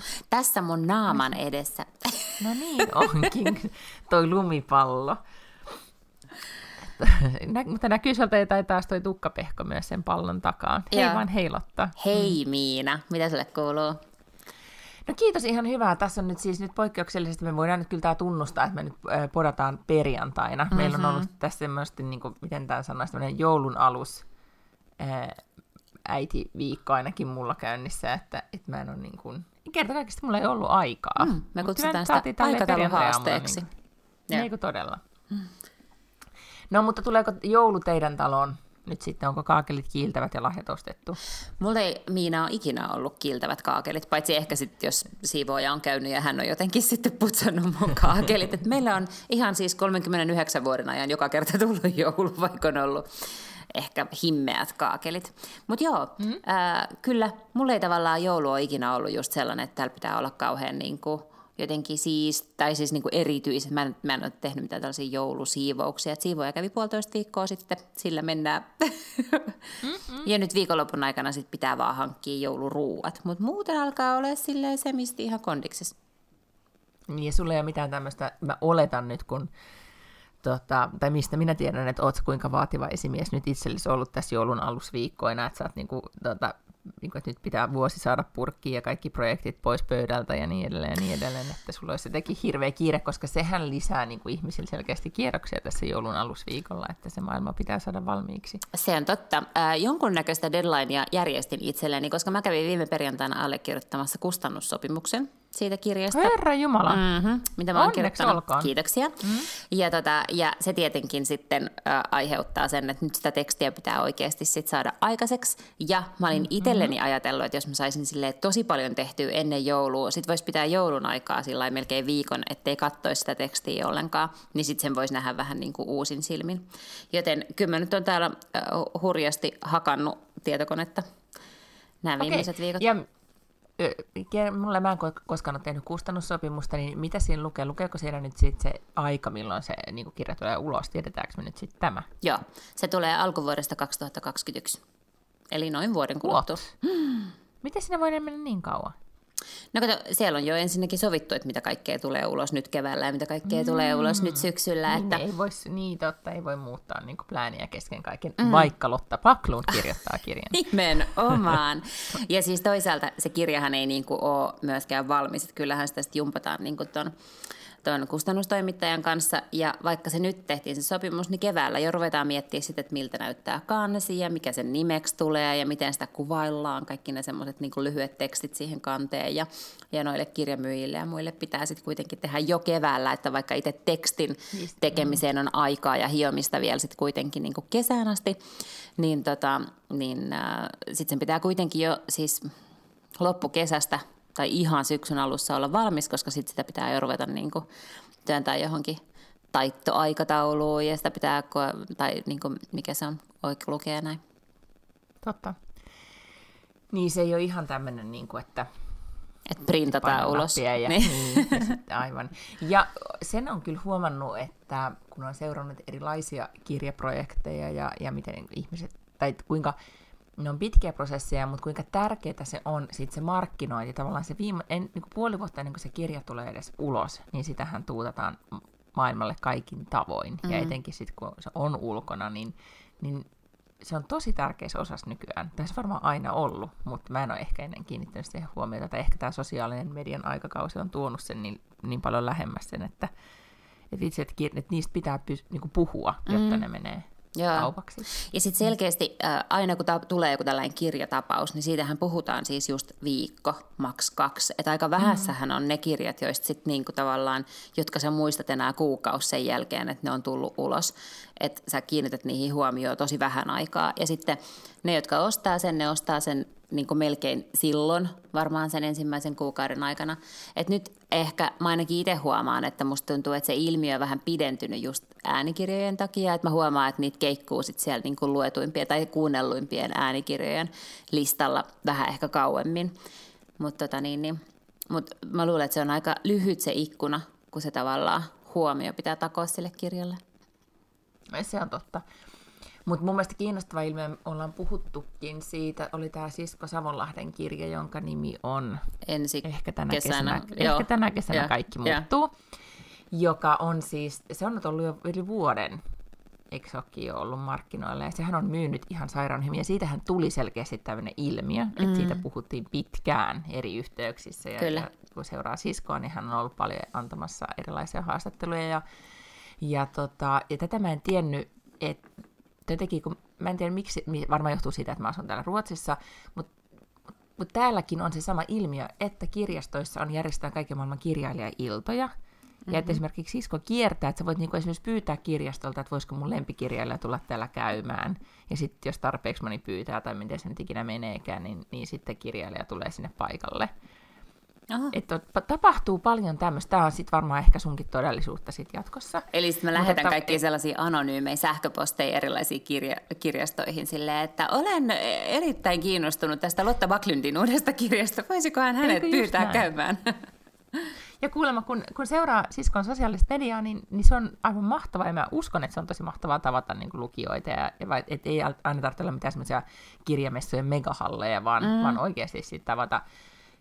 Sun mikki on? Tässä mun naaman edessä. No niin, onkin. Toi lumipallo. Nä, mutta näkyy sieltä jotain taas toi tukkapehko myös sen pallon takaa. Hei Joo. vaan heilottaa. Hei Miina, mitä sulle kuuluu? No kiitos ihan hyvää. Tässä on nyt siis nyt poikkeuksellisesti, me voidaan nyt kyllä tämä tunnustaa, että me nyt podataan perjantaina. Mm-hmm. Meillä on ollut tässä semmoisesti, niin kuin, miten tämä sanoisi, tämmöinen joulun alus äh, äitiviikko ainakin mulla käynnissä, että, että mä en ole niin kuin, kerta kaikista mulla ei ollut aikaa. Mm, me Mut kutsutaan sitä aikatauluhaasteeksi. Niin, kuin todella. No mutta tuleeko joulu teidän taloon? Nyt sitten onko kaakelit kiiltävät ja lahjat ostettu? Mulla ei Miina ole ikinä ollut kiiltävät kaakelit, paitsi ehkä sitten, jos siivooja on käynyt ja hän on jotenkin sitten putsannut mun kaakelit. Et meillä on ihan siis 39 vuoden ajan joka kerta tullut joulu, vaikka on ollut ehkä himmeät kaakelit. Mutta joo, mm. ää, kyllä, mulla ei tavallaan joulu ole ikinä ollut just sellainen, että täällä pitää olla kauhean niin kuin, jotenkin siis, tai siis niin erityiset. Mä en, mä en ole tehnyt mitään tällaisia joulusiivouksia. Et siivoja kävi puolitoista viikkoa sitten, sillä mennään. ja nyt viikonlopun aikana sit pitää vaan hankkia jouluruuat. Mutta muuten alkaa olla silleen semisti ihan kondiksessa. Niin, ja sulla ei ole mitään tämmöistä, mä oletan nyt, kun, tota, tai mistä minä tiedän, että oot kuinka vaativa esimies nyt itsellesi ollut tässä joulun alusviikkoina, että sä oot niinku, tota, niinku, että nyt pitää vuosi saada purkkiin ja kaikki projektit pois pöydältä ja niin edelleen ja niin edelleen, että sulla olisi jotenkin hirveä kiire, koska sehän lisää niinku, ihmisillä selkeästi kierroksia tässä joulun alusviikolla, että se maailma pitää saada valmiiksi. Se on totta. Äh, jonkunnäköistä deadlinea järjestin itselleni, koska mä kävin viime perjantaina allekirjoittamassa kustannussopimuksen siitä kirjasta. Herra Jumala! Mm-hmm, mitä mä oon kirjoittanut. olkoon. Kiitoksia. Mm-hmm. Ja, tota, ja se tietenkin sitten äh, aiheuttaa sen, että nyt sitä tekstiä pitää oikeasti sit saada aikaiseksi. Ja mä olin mm-hmm. itselleni ajatellut, että jos mä saisin silleen tosi paljon tehtyä ennen joulua, sit voisi pitää joulun aikaa sillä melkein viikon, ettei katsoisi sitä tekstiä ollenkaan, niin sitten sen voisi nähdä vähän niin kuin uusin silmin. Joten kyllä mä nyt on täällä äh, hurjasti hakannut tietokonetta nämä viimeiset viikot. Ja mulle mä en ko- koskaan ole tehnyt kustannussopimusta, niin mitä siinä lukee? Lukeeko siinä nyt sit se aika, milloin se niin kirja tulee ulos? Tiedetäänkö me nyt sitten tämä? Joo, se tulee alkuvuodesta 2021. Eli noin vuoden kuluttua. Miten sinä voi mennä niin kauan? No kato, siellä on jo ensinnäkin sovittu, että mitä kaikkea tulee ulos nyt keväällä ja mitä kaikkea mm. tulee ulos nyt syksyllä. Niin, Että... ei voi, niin totta, ei voi muuttaa niin plääniä kesken kaiken, mm. vaikka Lotta Paklund kirjoittaa kirjan. Nimenomaan. Ja siis toisaalta se kirjahan ei niinku ole myöskään valmis, että kyllähän sitä sitten jumpataan niinku ton, ton kustannustoimittajan kanssa. Ja vaikka se nyt tehtiin se sopimus, niin keväällä jo ruvetaan miettimään sitten, että miltä näyttää kansi ja mikä sen nimeksi tulee ja miten sitä kuvaillaan. Kaikki ne semmoiset niinku lyhyet tekstit siihen kanteen ja, ja noille kirjamyyjille ja muille pitää sitten kuitenkin tehdä jo keväällä, että vaikka itse tekstin tekemiseen on aikaa ja hiomista vielä sitten kuitenkin niinku kesään asti, niin, tota, niin äh, sitten sen pitää kuitenkin jo siis loppukesästä tai ihan syksyn alussa olla valmis, koska sitten sitä pitää jo ruveta niin kuin työntää johonkin taittoaikatauluun ja sitä pitää, ko- tai niin kuin, mikä se on, oikein lukea ja näin. Totta. Niin se ei ole ihan tämmöinen, niin kuin, että Että printataan ulos. Ja, Niin. niin, ja aivan. Ja sen on kyllä huomannut, että kun on seurannut erilaisia kirjaprojekteja ja, ja miten ihmiset, tai kuinka ne on pitkiä prosesseja, mutta kuinka tärkeää se on sit se markkinointi. Tavallaan se viime, en, niin kuin puoli vuotta ennen kuin se kirja tulee edes ulos, niin sitähän tuutataan maailmalle kaikin tavoin. Mm-hmm. Ja etenkin sitten kun se on ulkona, niin, niin se on tosi tärkeässä osassa nykyään. Tai se varmaan aina ollut, mutta mä en ole ehkä ennen kiinnittänyt siihen huomiota. Tai ehkä tämä sosiaalinen median aikakausi on tuonut sen niin, niin paljon lähemmäs sen, että, että itse, että, että niistä pitää pys- niinku puhua, jotta Mm. ne menee Joo. kaupaksi. Ja sitten selkeästi äh, aina kun ta- tulee joku tällainen kirjatapaus, niin siitähän puhutaan siis just viikko, maks kaksi. Että aika vähässähän on ne kirjat, joista sitten niinku tavallaan, jotka sä muistat enää kuukausi sen jälkeen, että ne on tullut ulos. Että sä kiinnität niihin huomioon tosi vähän aikaa. Ja sitten ne, jotka ostaa sen, ne ostaa sen niin kuin melkein silloin, varmaan sen ensimmäisen kuukauden aikana. Et nyt ehkä mä ainakin itse huomaan, että musta tuntuu, että se ilmiö on vähän pidentynyt just äänikirjojen takia, että mä huomaan, että niitä keikkuu sit siellä niin kuin luetuimpien tai kuunnelluimpien äänikirjojen listalla vähän ehkä kauemmin. Mutta tota niin, niin, mut mä luulen, että se on aika lyhyt se ikkuna, kun se tavallaan huomio pitää takoa sille kirjalle. Se on totta. Mutta mun mielestä kiinnostava ilmiö, ollaan puhuttukin siitä, oli tämä Sisko Savonlahden kirja, jonka nimi on Ensi ehkä tänä kesänä, kesänä, ehkä tänä kesänä ja, kaikki muuttuu, ja. joka on siis, se on ollut jo yli vuoden eikö se jo ollut markkinoilla, ja sehän on myynyt ihan sairaan hyvin, ja siitähän tuli selkeästi tämmöinen ilmiö, mm. että siitä puhuttiin pitkään eri yhteyksissä, ja, Kyllä. ja kun seuraa siskoa, niin hän on ollut paljon antamassa erilaisia haastatteluja, ja, ja, tota, ja tätä mä en tiennyt, että jotenkin, kun, mä en tiedä miksi, varmaan johtuu siitä, että mä asun täällä Ruotsissa, mutta mutta täälläkin on se sama ilmiö, että kirjastoissa on järjestetään kaiken maailman kirjailijailtoja. Mm-hmm. Ja että mhm. esimerkiksi sisko kiertää, että sä voit niinku esimerkiksi pyytää kirjastolta, että voisiko mun lempikirjailija tulla täällä käymään. Ja sitten jos tarpeeksi moni pyytää tai miten se nyt ikinä meneekään, niin, niin sitten kirjailija tulee sinne paikalle. Että tapahtuu paljon tämmöistä. Tämä on sitten varmaan ehkä sunkin todellisuutta sit jatkossa. Eli sitten mä lähetän Mutta, kaikki sellaisia anonyymejä sähköposteja erilaisiin kirja, kirjastoihin silleen, että olen erittäin kiinnostunut tästä Lotta Baklundin uudesta kirjasta. Voisikohan hänet Eikö pyytää näin? käymään? Ja kuulemma, kun, kun seuraa siskon sosiaalista mediaa, niin, niin se on aivan mahtavaa, ja mä uskon, että se on tosi mahtavaa tavata niin kuin lukijoita, ja, ja et ei aina tarvitse olla mitään semmoisia kirjamessujen megahalleja, vaan, mm. vaan oikeasti sitten tavata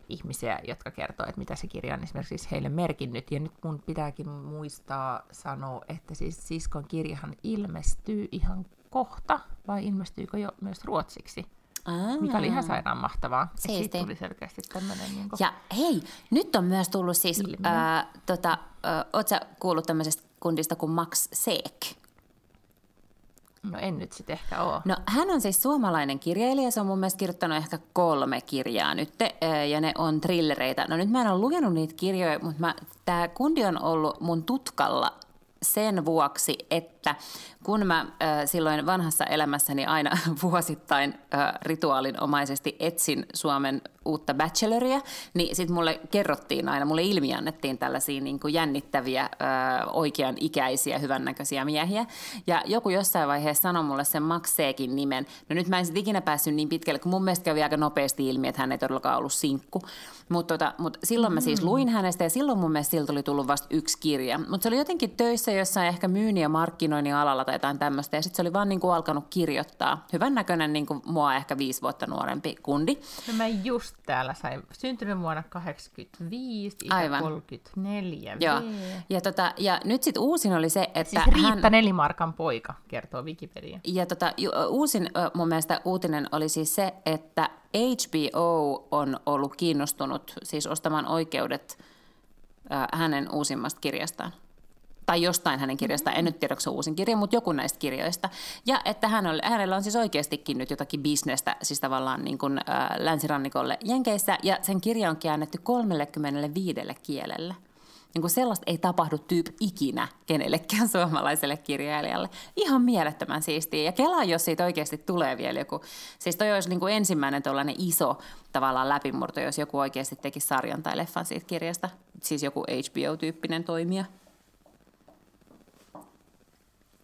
ihmisiä, jotka kertoo, että mitä se kirja on esimerkiksi heille merkinnyt. Ja nyt mun pitääkin muistaa sanoa, että siis siskon kirjahan ilmestyy ihan kohta, vai ilmestyykö jo myös ruotsiksi? Aa. Mikä oli ihan sairaan mahtavaa. Siitä tuli selkeästi tämmöinen... Niin kuin... Ja hei, nyt on myös tullut siis, äh, tota, äh, ootko kuullut tämmöisestä kundista kuin Max Seek? No en nyt sitten ehkä ole. No hän on siis suomalainen kirjailija, se on mun mielestä kirjoittanut ehkä kolme kirjaa nyt, ja ne on trillereitä. No nyt mä en ole lukenut niitä kirjoja, mutta tämä kundi on ollut mun tutkalla sen vuoksi, että kun mä äh, silloin vanhassa elämässäni aina vuosittain äh, rituaalinomaisesti etsin Suomen uutta bacheloria, niin sitten mulle kerrottiin aina, mulle ilmiannettiin tällaisia niin kuin jännittäviä, äh, oikean ikäisiä, hyvännäköisiä miehiä. Ja joku jossain vaiheessa sanoi mulle sen Max Seekin nimen. No nyt mä en sitten ikinä päässyt niin pitkälle, kun mun mielestä kävi aika nopeasti ilmi, että hän ei todellakaan ollut sinkku. Mutta tota, mut silloin mä siis mm. luin hänestä ja silloin mun mielestä siltä oli tullut vasta yksi kirja. Mutta se oli jotenkin töissä jossain ehkä myynnin ja markkinoinnin alalla tai jotain tämmöistä. Ja sitten se oli vaan niin kuin alkanut kirjoittaa. Hyvän näköinen niin kuin mua ehkä viisi vuotta nuorempi kundi. No mä just täällä sain syntynyt vuonna 85, ikä Aivan. 34. Joo. Ja, tota, ja nyt sitten uusin oli se, että Siis Riitta hän... Nelimarkan poika, kertoo Wikipedia. Ja tota, uusin mun mielestä uutinen oli siis se, että HBO on ollut kiinnostunut siis ostamaan oikeudet hänen uusimmasta kirjastaan tai jostain hänen kirjastaan, en nyt tiedä, se uusin kirja, mutta joku näistä kirjoista. Ja että hän on, hänellä on siis oikeastikin nyt jotakin bisnestä, siis tavallaan niin kuin, äh, länsirannikolle Jenkeissä, ja sen kirja on käännetty 35 kielelle. Niin kuin sellaista ei tapahdu tyyp ikinä kenellekään suomalaiselle kirjailijalle. Ihan mielettömän siistiä. Ja kelaa, jos siitä oikeasti tulee vielä joku. Siis toi olisi niin kuin ensimmäinen tuollainen iso tavallaan läpimurto, jos joku oikeasti teki sarjan tai leffan siitä kirjasta. Siis joku HBO-tyyppinen toimija.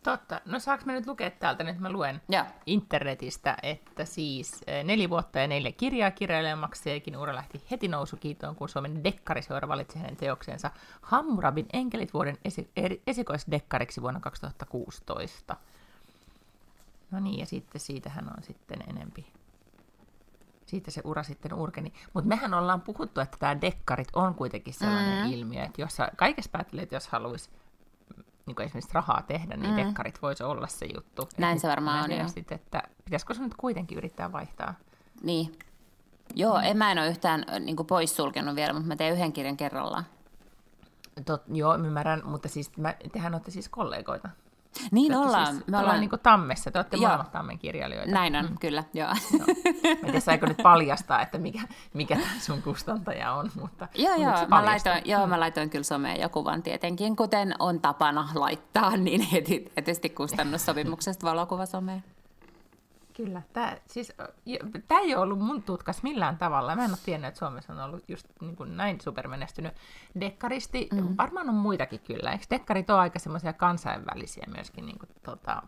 Totta. No saanko mä nyt lukea täältä, nyt mä luen ja. internetistä, että siis eh, neljä vuotta ja neljä kirjaa kirjailijan Maxiekin ura lähti heti nousukiitoon, kun Suomen dekkariseura valitsi hänen teoksensa Hammurabin enkelit vuoden esi- esikoisdekkariksi vuonna 2016. No niin, ja sitten siitähän on sitten enempi. Siitä se ura sitten urkeni. Mutta mehän ollaan puhuttu, että tämä dekkarit on kuitenkin sellainen mm. ilmiö, että jos kaikessa päättelee, että jos haluaisi niin kuin esimerkiksi rahaa tehdä, niin mm. dekkarit voisi olla se juttu. Näin se varmaan on, jo. Sit, että pitäisikö se nyt kuitenkin yrittää vaihtaa? Niin. Joo, mm. en mä en ole yhtään niin kuin poissulkenut vielä, mutta mä teen yhden kirjan kerrallaan. Tot, joo, ymmärrän, mutta siis mä, tehän olette siis kollegoita. Niin olette ollaan. Siis, me ollaan niin kuin Tammessa, te olette Joo. molemmat Tammen kirjailijoita. Näin on, kyllä, joo. Joo. Mä en tiedä, nyt paljastaa, että mikä, mikä sun kustantaja on, mutta... Joo, joo, mä laitoin, joo, mä laitoin kyllä someen ja kuvan tietenkin, kuten on tapana laittaa, niin heti, heti kustannussopimuksesta valokuva someen. Kyllä, tämä siis, tää ei ole ollut mun tutkas millään tavalla. Mä en ole tiennyt, että Suomessa on ollut just niin kuin näin supermenestynyt dekkaristi. Mm. Varmaan on muitakin kyllä. Eikö dekkarit ole aika semmoisia kansainvälisiä myöskin? Niin kuin, tota,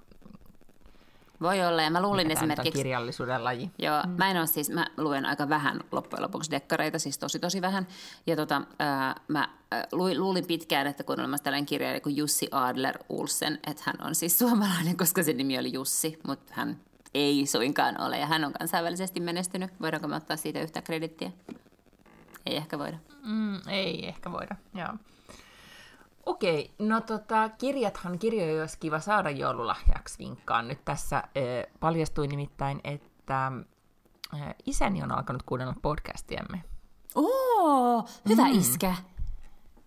Voi olla, ja mä luulin on esimerkiksi... kirjallisuuden laji. Joo, mm. mä en ole siis, mä luen aika vähän loppujen lopuksi dekkareita, siis tosi tosi vähän. Ja tota, ää, mä luin, luulin pitkään, että kun on olemassa tällainen kirjailija kuin Jussi Adler Olsen, että hän on siis suomalainen, koska se nimi oli Jussi, mutta hän ei suinkaan ole, ja hän on kansainvälisesti menestynyt. Voidaanko me ottaa siitä yhtä kredittiä? Ei ehkä voida. Mm, ei ehkä voida, joo. Okei, no tota, kirjathan, kirjoja olisi kiva saada joululahjaksi vinkkaan. Nyt tässä äh, paljastui nimittäin, että äh, isäni on alkanut kuunnella podcastiamme. Oo, hyvä mm. iskä.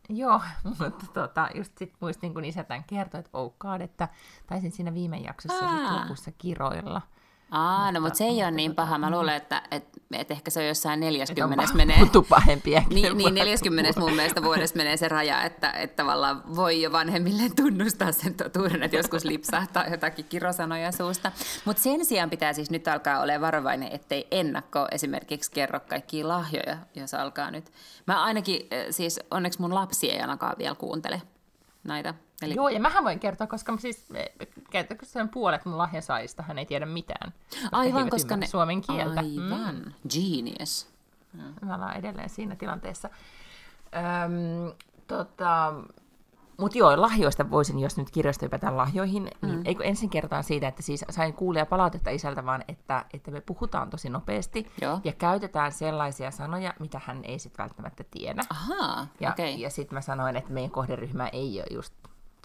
Joo, mutta tota, just sit muistin, kun isä tämän kertoi, että oh God, että taisin siinä viime jaksossa sit Aa. lopussa kiroilla. Aa, no mutta se ei ole niin paha. Mä luulen, että, että, että ehkä se on jossain 40 menee. Puhuttu pahempia Niin, niin 40 mun mielestä vuodessa menee se raja, että, että tavallaan voi jo vanhemmille tunnustaa sen totuuden, että joskus lipsahtaa jotakin kirosanoja suusta. Mutta sen sijaan pitää siis nyt alkaa olla varovainen, ettei ennakko esimerkiksi kerro kaikkia lahjoja, jos alkaa nyt. Mä ainakin, äh, siis onneksi mun lapsi ei ainakaan vielä kuuntele näitä. Eli Joo, ja mähän voin kertoa, koska siis käytäkö sen puolet mun lahjasaajista, hän ei tiedä mitään. Koska aivan, koska ne... suomen kieltä. Aivan, Mm. genius. Me ollaan edelleen siinä tilanteessa. Öm, tota, mutta joo, lahjoista voisin, jos nyt kirjoista hypätään lahjoihin, niin eikö ensin kertaan siitä, että siis sain kuulia palautetta isältä vaan, että, että me puhutaan tosi nopeasti Joo. ja käytetään sellaisia sanoja, mitä hän ei sitten välttämättä tiedä. Ahaa, Ja, okei. ja sitten mä sanoin, että meidän kohderyhmä ei ole just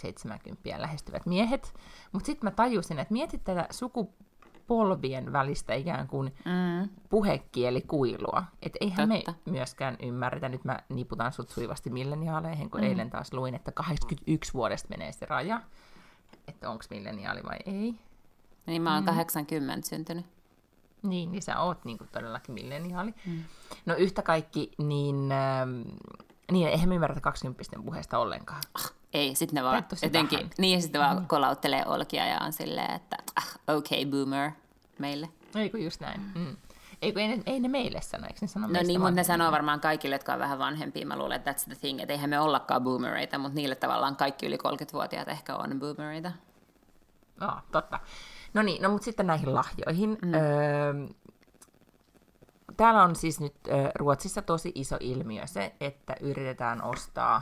70 lähestyvät miehet. Mutta sitten mä tajusin, että mietit tätä sukupolvien välistä ikään kuin Mm. puhekielikuilua. Että eihän Totta. me myöskään ymmärretä, nyt mä niputan sut sujuvasti milleniaaleihin, kun mm. eilen taas luin, että 81 vuodesta menee se raja, että onko milleniaali vai ei. Niin mä oon 80 syntynyt. Niin, niin sä oot niin kuin todellakin milleniaali. Mm. No yhtä kaikki, niin, ähm, niin eihän me ymmärretä 20 puheesta ollenkaan. Ei, sitten ne vaan jotenkin, vähän. niin sitten vaan kolauttelee olkia ja on silleen, että ah, okay boomer meille. Ei kun just näin. Mm. Ei, kun ei, ne, ei ne meille sano, eikö ne sano No niin, mutta ne sanoo varmaan kaikille, jotka on vähän vanhempia. Mä luulen, että that's the thing, että eihän me ollakaan boomereita, mutta niille tavallaan kaikki yli 30-vuotiaat ehkä on boomereita. Oh, totta. No niin, no mutta sitten näihin lahjoihin. Mm. Öö, täällä on siis nyt Ruotsissa tosi iso ilmiö se, että yritetään ostaa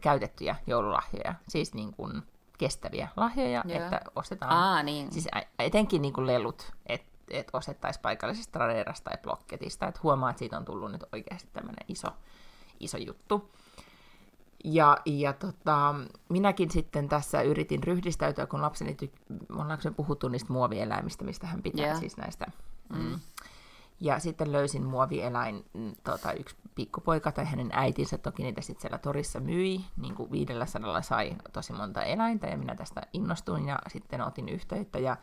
käytettyjä joululahjoja, siis niin kuin kestäviä lahjoja, Joo. että ostetaan Aa, niin. siis etenkin niin kuin lelut, että et ostettaisiin paikallisesta radeerasta tai blokketista, että huomaa, että siitä on tullut nyt oikeasti tämmöinen iso, iso juttu. Ja, ja tota, minäkin sitten tässä yritin ryhdistäytyä, kun lapseni, ty- me ollaan puhuttu niistä muovieläimistä, mistä hän pitää Joo. siis näistä. Mm. Ja sitten löysin muovieläin, mm, tota, yksi pikkupoika tai hänen äitinsä toki niitä sitten siellä torissa myi, niin kuin 500 sai tosi monta eläintä ja minä tästä innostuin ja sitten otin yhteyttä ja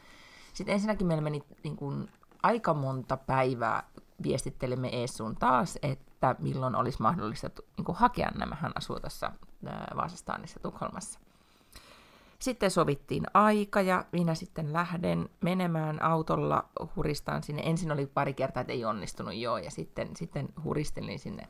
sitten ensinnäkin meillä meni niin kuin, aika monta päivää viestittelimme Eessuun taas, että milloin olisi mahdollista niin kuin hakea nämä. Hän asuu tuossa ää, Vaasastaanissa Tukholmassa. Sitten sovittiin aika ja minä sitten lähden menemään autolla, huristaan sinne. Ensin oli pari kertaa, että ei onnistunut joo, ja sitten, sitten huristelin sinne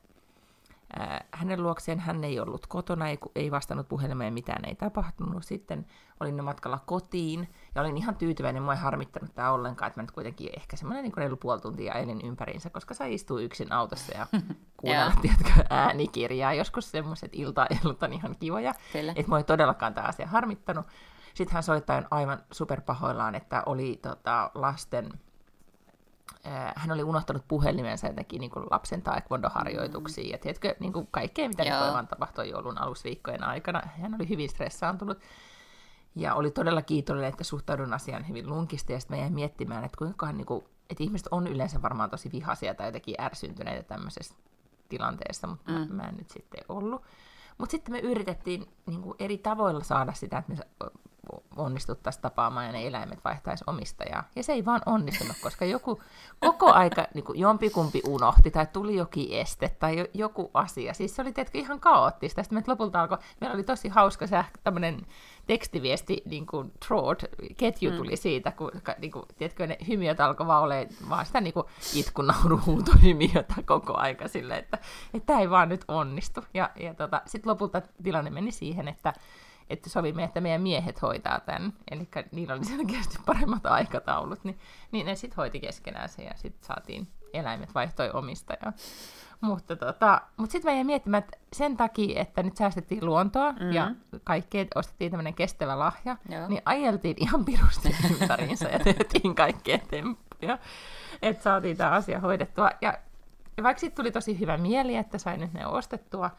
hänen luokseen. Hän ei ollut kotona, ei, ei vastannut puhelimeen, mitään ei tapahtunut. Sitten olin matkalla kotiin ja olin ihan tyytyväinen, mua ei harmittanut tämä ollenkaan, että mä nyt kuitenkin ehkä semmoinen niin reilu puoli tuntia elin ympäriinsä, koska sai istua yksin autossa ja kuunnella, tiedätkö, äänikirjaa. Joskus semmoiset iltaillut on ihan kivoja, että mua ei todellakaan tämä asia harmittanut. Sitten hän soittaa aivan superpahoillaan, että oli tota, lasten hän oli unohtanut puhelimensa jotenkin niin kuin lapsen taekwondo-harjoituksiin ja tiedätkö, niin kuin kaikkea, mitä nyt Joo. voi vaan tapahtua joulun alusviikkojen aikana. Hän oli hyvin stressaantunut ja oli todella kiitollinen, että suhtaudun asiaan hyvin lunkisti ja sitten mä jäin miettimään, että kuinka niin kuin, että ihmiset on yleensä varmaan tosi vihaisia tai jotenkin ärsyntyneitä tämmöisessä tilanteessa, mutta mm. mä, mä en nyt sitten ollut. Mutta sitten me yritettiin niin kuin eri tavoilla saada sitä, että me onnistuttaisiin tapaamaan ja ne eläimet vaihtaisi omistajaa. Ja se ei vaan onnistunut, koska joku koko aika niin kuin jompikumpi unohti tai tuli jokin este tai jo, joku asia. Siis se oli tietenkin ihan kaoottista. Sitten me lopulta alkoi, meillä oli tosi hauska se tämmöinen tekstiviesti, niin kuin Troad, ketju mm. tuli mm. siitä, kun niin kuin, tiedätkö, ne hymiöt alkoi vaan olemaan vaan sitä niin kuin itkun hymiötä koko aika silleen, että, että tämä ei vaan nyt onnistu. Ja, ja tota, sitten lopulta tilanne meni siihen, että että sovimme, että meidän miehet hoitaa tämän, eli niillä oli selkeästi paremmat aikataulut, niin, niin ne sitten hoiti keskenään se ja sitten saatiin eläimet vaihtoi omistajaa. Mutta, tota, mutta sitten mä jäin miettimään, että sen takia, että nyt säästettiin luontoa mm-hmm. ja kaikkea ostettiin tämmöinen kestävä lahja, Joo. niin ajeltiin ihan pirusti ympäriinsä ja tehtiin kaikkea temppuja, että saatiin tämä asia hoidettua. Ja vaikka sitten tuli tosi hyvä mieli, että sain nyt ne ostettua,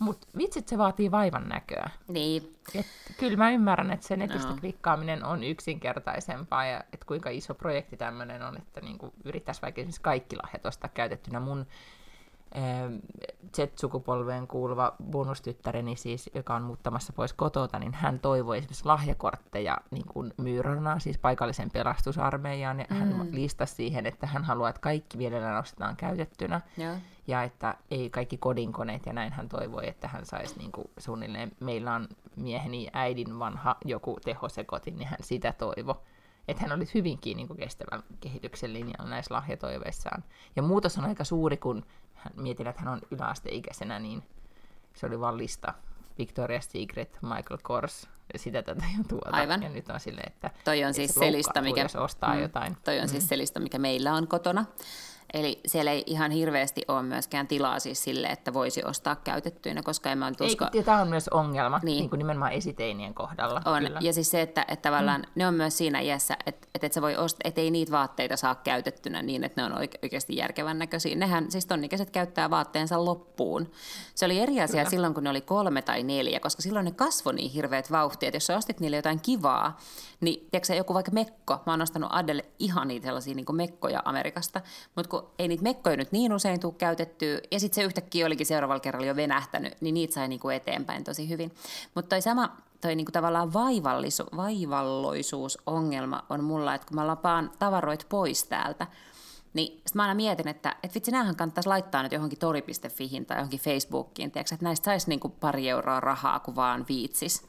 mutta vitsit se vaatii vaivan näköä. Niin. Et kyllä mä ymmärrän, että se netistä no. klikkaaminen on yksinkertaisempaa ja että kuinka iso projekti tämmöinen on, että niinku yrittäisi vaikka esimerkiksi kaikki lahjat ostaa käytettynä. Mun Z-sukupolveen kuuluva bonustyttäreni siis, joka on muuttamassa pois kotota, niin hän toivoi esimerkiksi lahjakortteja niin kuin myyrona, siis paikallisen pelastusarmeijaan, ja mm. hän listasi siihen, että hän haluaa, että kaikki vielä nostetaan käytettynä, ja. ja että ei kaikki kodinkoneet, ja näin hän toivoi, että hän saisi niin kuin suunnilleen, meillä on mieheni äidin vanha joku tehosekotin, niin hän sitä toivo että hän olisi hyvinkin niin kuin kestävän kehityksen linjalla näissä lahjatoiveissaan. Ja muutos on aika suuri, kun mietin, että hän on yläasteikäisenä, niin se oli vaan lista. Victoria's Secret, Michael Kors, ja sitä tätä jo tuota. Aivan. Ja nyt on silleen, että toi on siis se lista, mikä, ostaa mm, jotain. Toi on siis mm. siis se lista, mikä meillä on kotona. Eli siellä ei ihan hirveästi ole myöskään tilaa siis sille, että voisi ostaa käytettyinä, koska en mä usko... Ei, tämä on myös ongelma, niin. niin kuin nimenomaan esiteinien kohdalla. On, kyllä. ja siis se, että, että tavallaan mm. ne on myös siinä iässä, että, että et sä voi ost- että ei niitä vaatteita saa käytettynä niin, että ne on oikeasti järkevän näköisiä. Nehän siis tonnikäiset käyttää vaatteensa loppuun. Se oli eri asia kyllä. silloin, kun ne oli kolme tai neljä, koska silloin ne kasvoi niin hirveät vauhtia, että jos sä ostit niille jotain kivaa, niin tiedätkö, joku vaikka mekko, mä oon ostanut Adelle ihan niitä sellaisia niin mekkoja Amerikasta, mutta kun ei niitä mekkoja nyt niin usein tule käytettyä, ja sitten se yhtäkkiä olikin seuraavalla kerralla jo venähtänyt, niin niitä sai niin kuin eteenpäin tosi hyvin. Mutta toi sama, toi niin kuin tavallaan vaivallisu, vaivalloisuusongelma on mulla, että kun mä lapaan tavaroit pois täältä, niin sit mä aina mietin, että et vitsi, näähän kannattaisi laittaa nyt johonkin tori.fihin tai johonkin Facebookiin, tiiäks, että näistä saisi niinku pari euroa rahaa, kun vaan viitsis.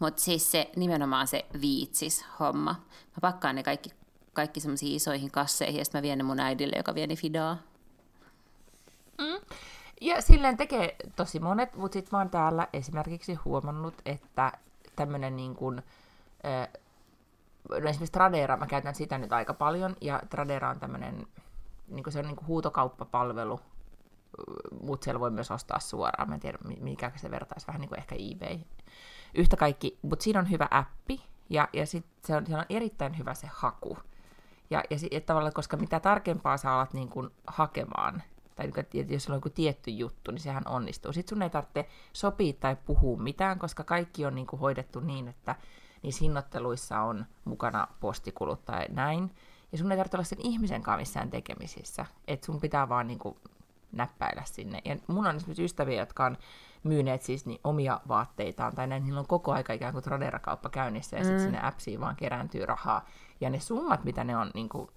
Mutta siis se nimenomaan se viitsis homma. Mä pakkaan ne kaikki, kaikki semmoisiin isoihin kasseihin ja sitten mä vien ne mun äidille, joka vieni Fidaa. Mm. Ja silleen tekee tosi monet, mutta sitten mä oon täällä esimerkiksi huomannut, että tämmöinen niin kuin, no esimerkiksi Tradera, mä käytän sitä nyt aika paljon, ja Tradera on tämmöinen, niin kuin se on niin kuin huutokauppapalvelu, mutta siellä voi myös ostaa suoraan. Mä en tiedä, mikä se vertaisi, vähän niin kuin ehkä eBay yhtä kaikki, mutta siinä on hyvä appi, ja, ja sit se on, on erittäin hyvä se haku. Ja, ja, sit, tavallaan, koska mitä tarkempaa sä alat niin kuin hakemaan, tai niin jos sulla on joku tietty juttu, niin sehän onnistuu. Sitten sun ei tarvitse sopia tai puhua mitään, koska kaikki on niin kuin hoidettu niin, että niissä hinnoitteluissa on mukana postikulut tai näin. Ja sun ei tarvitse olla sen ihmisen kanssa missään tekemisissä. Että sun pitää vaan niin kuin näppäillä sinne. Ja mun on esimerkiksi ystäviä, jotka on myyneet siis niin omia vaatteitaan, tai näin, niillä on koko aika ikään kuin Tradera-kauppa käynnissä, ja mm. sitten sinne appsiin vaan kerääntyy rahaa. Ja ne summat, mitä ne on niin kuin,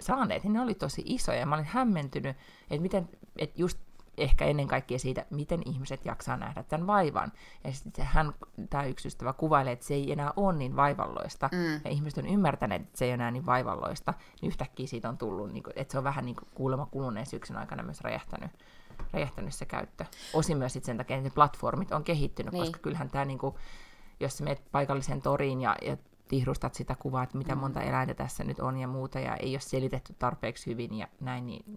saaneet, niin ne oli tosi isoja, ja mä olin hämmentynyt, että miten, että just ehkä ennen kaikkea siitä, miten ihmiset jaksaa nähdä tämän vaivan. Ja sitten hän, tämä yksi ystävä kuvailee, että se ei enää ole niin vaivalloista, mm. ja ihmiset on ymmärtäneet, että se ei ole enää niin vaivalloista, niin yhtäkkiä siitä on tullut, niin kuin, että se on vähän niin kuin kuulemma kuluneen syksyn aikana myös räjähtänyt räjähtänyt se käyttö. Osin myös sen takia, että platformit on kehittynyt, niin. koska kyllähän tämä, niin kuin, jos sä menet paikalliseen toriin ja, ja tihrustat sitä kuvaa, että mitä mm. monta eläintä tässä nyt on ja muuta, ja ei ole selitetty tarpeeksi hyvin ja näin, niin,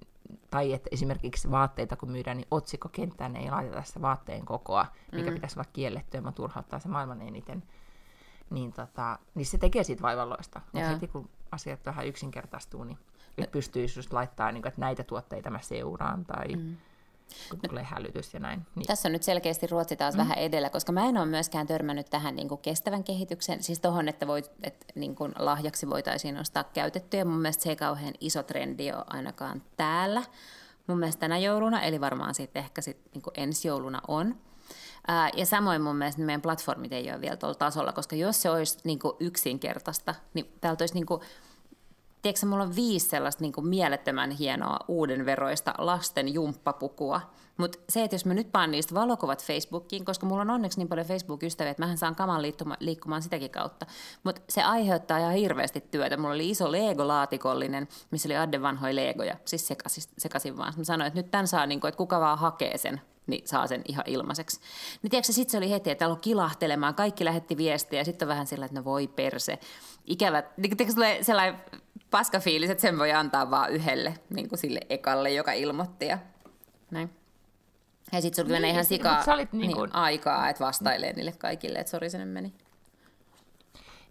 tai että esimerkiksi vaatteita kun myydään, niin otsikkokenttään ei laiteta tässä vaatteen kokoa, mikä mm. pitäisi olla kiellettyä, ja turhauttaa se maailman eniten. Niin, tota, niin se tekee siitä vaivalloista. Mutta heti kun asiat vähän yksinkertaistuu, niin nyt pystyy just laittaa, niin kuin, että näitä tuotteita mä seuraan, tai mm kun tulee hälytys ja näin. Niin. Tässä on nyt selkeästi Ruotsi taas mm. vähän edellä, koska mä en ole myöskään törmännyt tähän niin kuin kestävän kehityksen, siis tuohon, että, voit, että niin kuin lahjaksi voitaisiin ostaa käytettyjä. Mun mielestä se ei kauhean iso trendi ole ainakaan täällä. Mun mielestä tänä jouluna, eli varmaan sitten ehkä sit, niin kuin ensi jouluna on. Ää, ja samoin mun mielestä meidän platformit ei ole vielä tuolla tasolla, koska jos se olisi niin kuin yksinkertaista, niin täältä olisi niin kuin, tiedätkö, mulla on viisi sellaista niin kuin mielettömän hienoa uudenveroista lasten jumppapukua. Mutta se, että jos mä nyt paan niistä valokuvat Facebookiin, koska mulla on onneksi niin paljon Facebook-ystäviä, että mähän saan kaman liikkumaan sitäkin kautta. Mutta se aiheuttaa ihan hirveästi työtä. Mulla oli iso Lego-laatikollinen, missä oli Adden vanhoja Legoja. Siis sekasin, sekasin vaan. Mä sanoin, että nyt tämän saa, niin kuin, että kuka vaan hakee sen niin saa sen ihan ilmaiseksi. Niin tiedätkö, sitten se oli heti, että alkoi kilahtelemaan, kaikki lähetti viestiä ja sitten on vähän sillä, että no voi perse. Ikävä, niin tiedätkö, tulee sellainen paska fiilis, että sen voi antaa vaan yhdelle, niin kuin sille ekalle, joka ilmoitti ja näin. Ja sitten sulla niin, ihan sikaa olit niin kuin... niin, aikaa, että vastailee niille kaikille, että sori, se meni.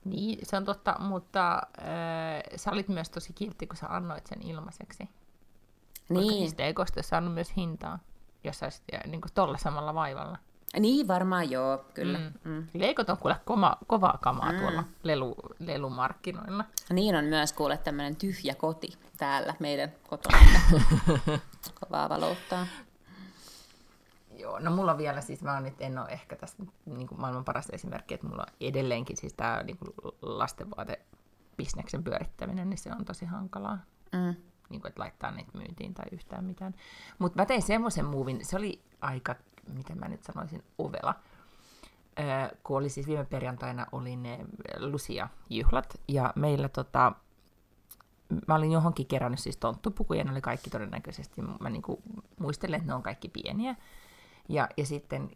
Niin, se on totta, mutta äh, sä olit myös tosi kiltti, kun sä annoit sen ilmaiseksi. Niin. Koska niistä ekoista saanut myös hintaa, jos sä olisit niin tolla samalla vaivalla. Niin, varmaan joo, kyllä. Mm. Mm. Leikot on kuule koma, kovaa kamaa mm. tuolla lelu, lelumarkkinoilla. Niin on myös kuule tämmöinen tyhjä koti täällä meidän kotona. kovaa valuuttaa. Joo, no mulla vielä siis, mä nyt en ole ehkä tästä niin kuin maailman paras esimerkki, että mulla on edelleenkin siis tämä niin lastenvaatebisneksen pyörittäminen, niin se on tosi hankalaa. Mm. Niin kuin, että laittaa niitä myyntiin tai yhtään mitään. Mutta mä tein semmoisen muuvin, se oli aika, miten mä nyt sanoisin, ovela. Öö, kun oli siis viime perjantaina oli ne Lucia-juhlat, ja meillä tota, mä olin johonkin kerännyt siis tonttupukuja, ne oli kaikki todennäköisesti, mä niinku muistelen, että ne on kaikki pieniä. Ja, ja sitten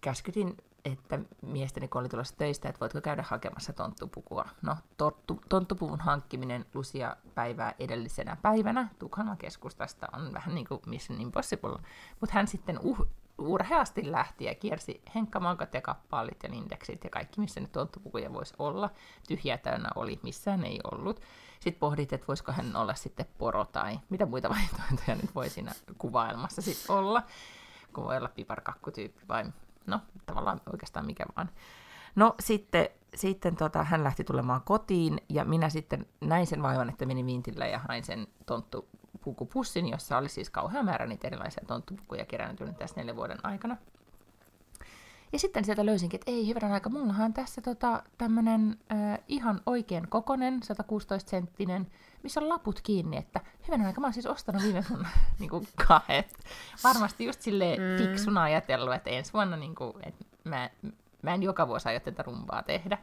käskytin, että miestäni kun oli tulossa töistä, että voitko käydä hakemassa tonttupukua. No, tonttu, tonttupuvun hankkiminen Lucia päivää edellisenä päivänä Tukholman keskustasta on vähän niin kuin Mission Impossible. Mutta hän sitten uh, urheasti lähti ja kiersi henkkamankat ja kappaalit ja indeksit ja kaikki, missä nyt tonttupukuja voisi olla. Tyhjää täynnä oli, missään ei ollut. Sitten pohdit, että voisiko hän olla sitten poro tai mitä muita vaihtoehtoja nyt voi siinä kuvailmassa sitten olla kun voi olla piparkakkutyyppi vai no tavallaan oikeastaan mikä vaan. No sitten, sitten tota, hän lähti tulemaan kotiin ja minä sitten näin sen vaivan, että menin Vintille ja hain sen tonttupukupussin, jossa oli siis kauhean määrä niitä erilaisia tonttupukuja kerännyt tässä neljän vuoden aikana. Ja sitten sieltä löysinkin, että ei hyvänä aika, mullahan on tässä tota, tämmönen äh, ihan oikein kokonen, 116 senttinen, missä on laput kiinni, että hyvänä aika, mä oon siis ostanut viime vuonna niin kuin kahdet. Varmasti just sille mm. fiksuna ajatellut, että ensi vuonna niin kuin, että mä, mä en joka vuosi aio tätä rumpaa tehdä.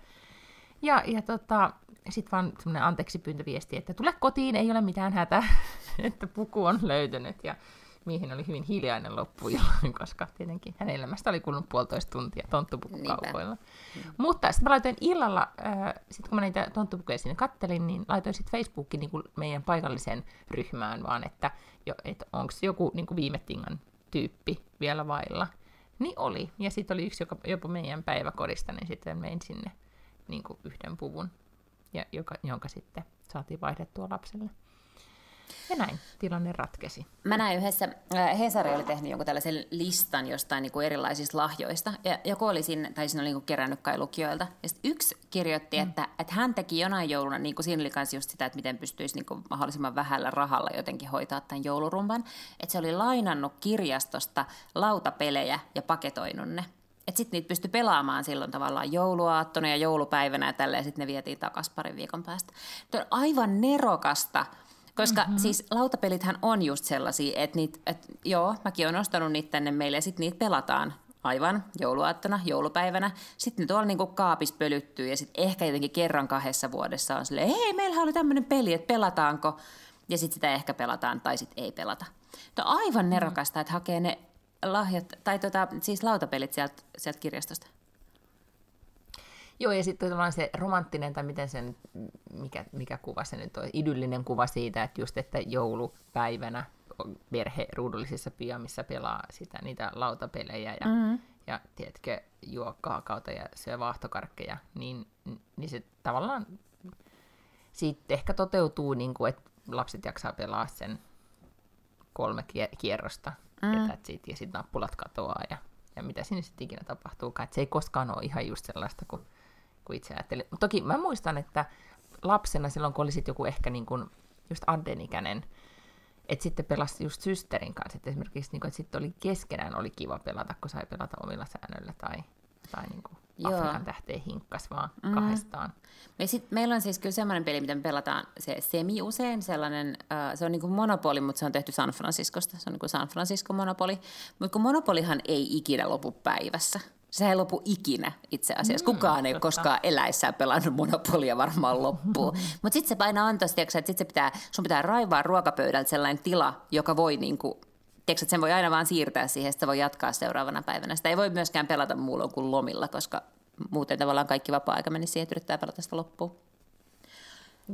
Ja, ja tota, sitten vaan semmoinen anteeksi pyyntöviesti, että tule kotiin, ei ole mitään hätää, että puku on löytynyt. Ja miehen oli hyvin hiljainen loppuillan, koska tietenkin hänen elämästä oli kulunut puolitoista tuntia tonttupukukaupoilla. Mm. Mutta sitten mä laitoin illalla, äh, sit kun mä näitä tonttupukuja sinne kattelin, niin laitoin sitten Facebookin niin kuin meidän paikalliseen ryhmään vaan, että jo, et onko joku niin kuin viime tingan tyyppi vielä vailla. Niin oli. Ja sitten oli yksi joka, jopa meidän päiväkodista, niin sitten mein sinne niin kuin yhden puvun, ja joka, jonka sitten saatiin vaihdettua lapselle. Ja näin tilanne ratkesi. Mä näin yhdessä, äh, Hesari oli tehnyt jonkun tällaisen listan jostain niin kuin erilaisista lahjoista, ja joku oli siinä, tai siinä oli niin kuin kerännyt kai lukijoilta. Ja yksi kirjoitti, mm. että, että hän teki jonain jouluna, niin kuin siinä oli myös just sitä, että miten pystyisi niin kuin mahdollisimman vähällä rahalla jotenkin hoitaa tämän joulurumban. Että se oli lainannut kirjastosta lautapelejä ja paketoinut ne. Että sitten niitä pystyi pelaamaan silloin tavallaan jouluaattona ja joulupäivänä ja tälleen, sitten ne vietiin takaisin parin viikon päästä. Tämä on aivan nerokasta – koska mm-hmm. siis lautapelithän on just sellaisia, että, niit, että joo, mäkin olen ostanut niitä tänne meille ja sitten niitä pelataan aivan jouluaattona, joulupäivänä. Sitten ne tuolla niinku kaapis pölyttyy ja sitten ehkä jotenkin kerran kahdessa vuodessa on silleen, hei, meillä oli tämmöinen peli, että pelataanko? Ja sitten sitä ehkä pelataan tai sitten ei pelata. Tämä on aivan nerokasta, että hakee ne lahjat, tai tota, siis lautapelit sieltä, sieltä kirjastosta. Joo, ja sitten tavallaan se romanttinen, tai miten sen, mikä, mikä kuva se nyt on, idyllinen kuva siitä, että just, että joulupäivänä perhe ruudullisissa pyjamissa pelaa sitä, niitä lautapelejä ja, mm-hmm. ja tiedätkö, juo kaakaota ja syö vaahtokarkkeja, niin, niin se tavallaan siitä ehkä toteutuu, niin kuin, että lapset jaksaa pelaa sen kolme kierrosta mm. ja, ja sitten nappulat katoaa ja, ja mitä sinne sitten ikinä tapahtuukaan. Et se ei koskaan ole ihan just sellaista kuin kuin itse ajattelin. Toki mä muistan, että lapsena silloin, kun olisit joku ehkä niin kuin just Adden ikäinen, että sitten pelasi just systerin kanssa, että esimerkiksi niin kuin, että sitten oli keskenään oli kiva pelata, kun sai pelata omilla säännöillä tai, tai niin kuin Afrikan tähteen hinkkas vaan mm. kahdestaan. Me sit, meillä on siis kyllä semmoinen peli, mitä me pelataan se semi usein, sellainen, uh, se on niin kuin Monopoli, mutta se on tehty San Franciscosta, se on niin kuin San Francisco Monopoli, mutta kun Monopolihan ei ikinä lopu päivässä. Se ei lopu ikinä itse asiassa. Mm, Kukaan ei totta. koskaan eläissään pelannut monopolia varmaan loppuun. Mutta sitten se painaa antoisi, että sit se pitää, sun pitää raivaa ruokapöydältä sellainen tila, joka voi niinku, tiedätkö, että sen voi aina vaan siirtää siihen, että voi jatkaa seuraavana päivänä. Sitä ei voi myöskään pelata muulla kuin lomilla, koska muuten tavallaan kaikki vapaa-aika menisi siihen, että yrittää pelata sitä loppuun.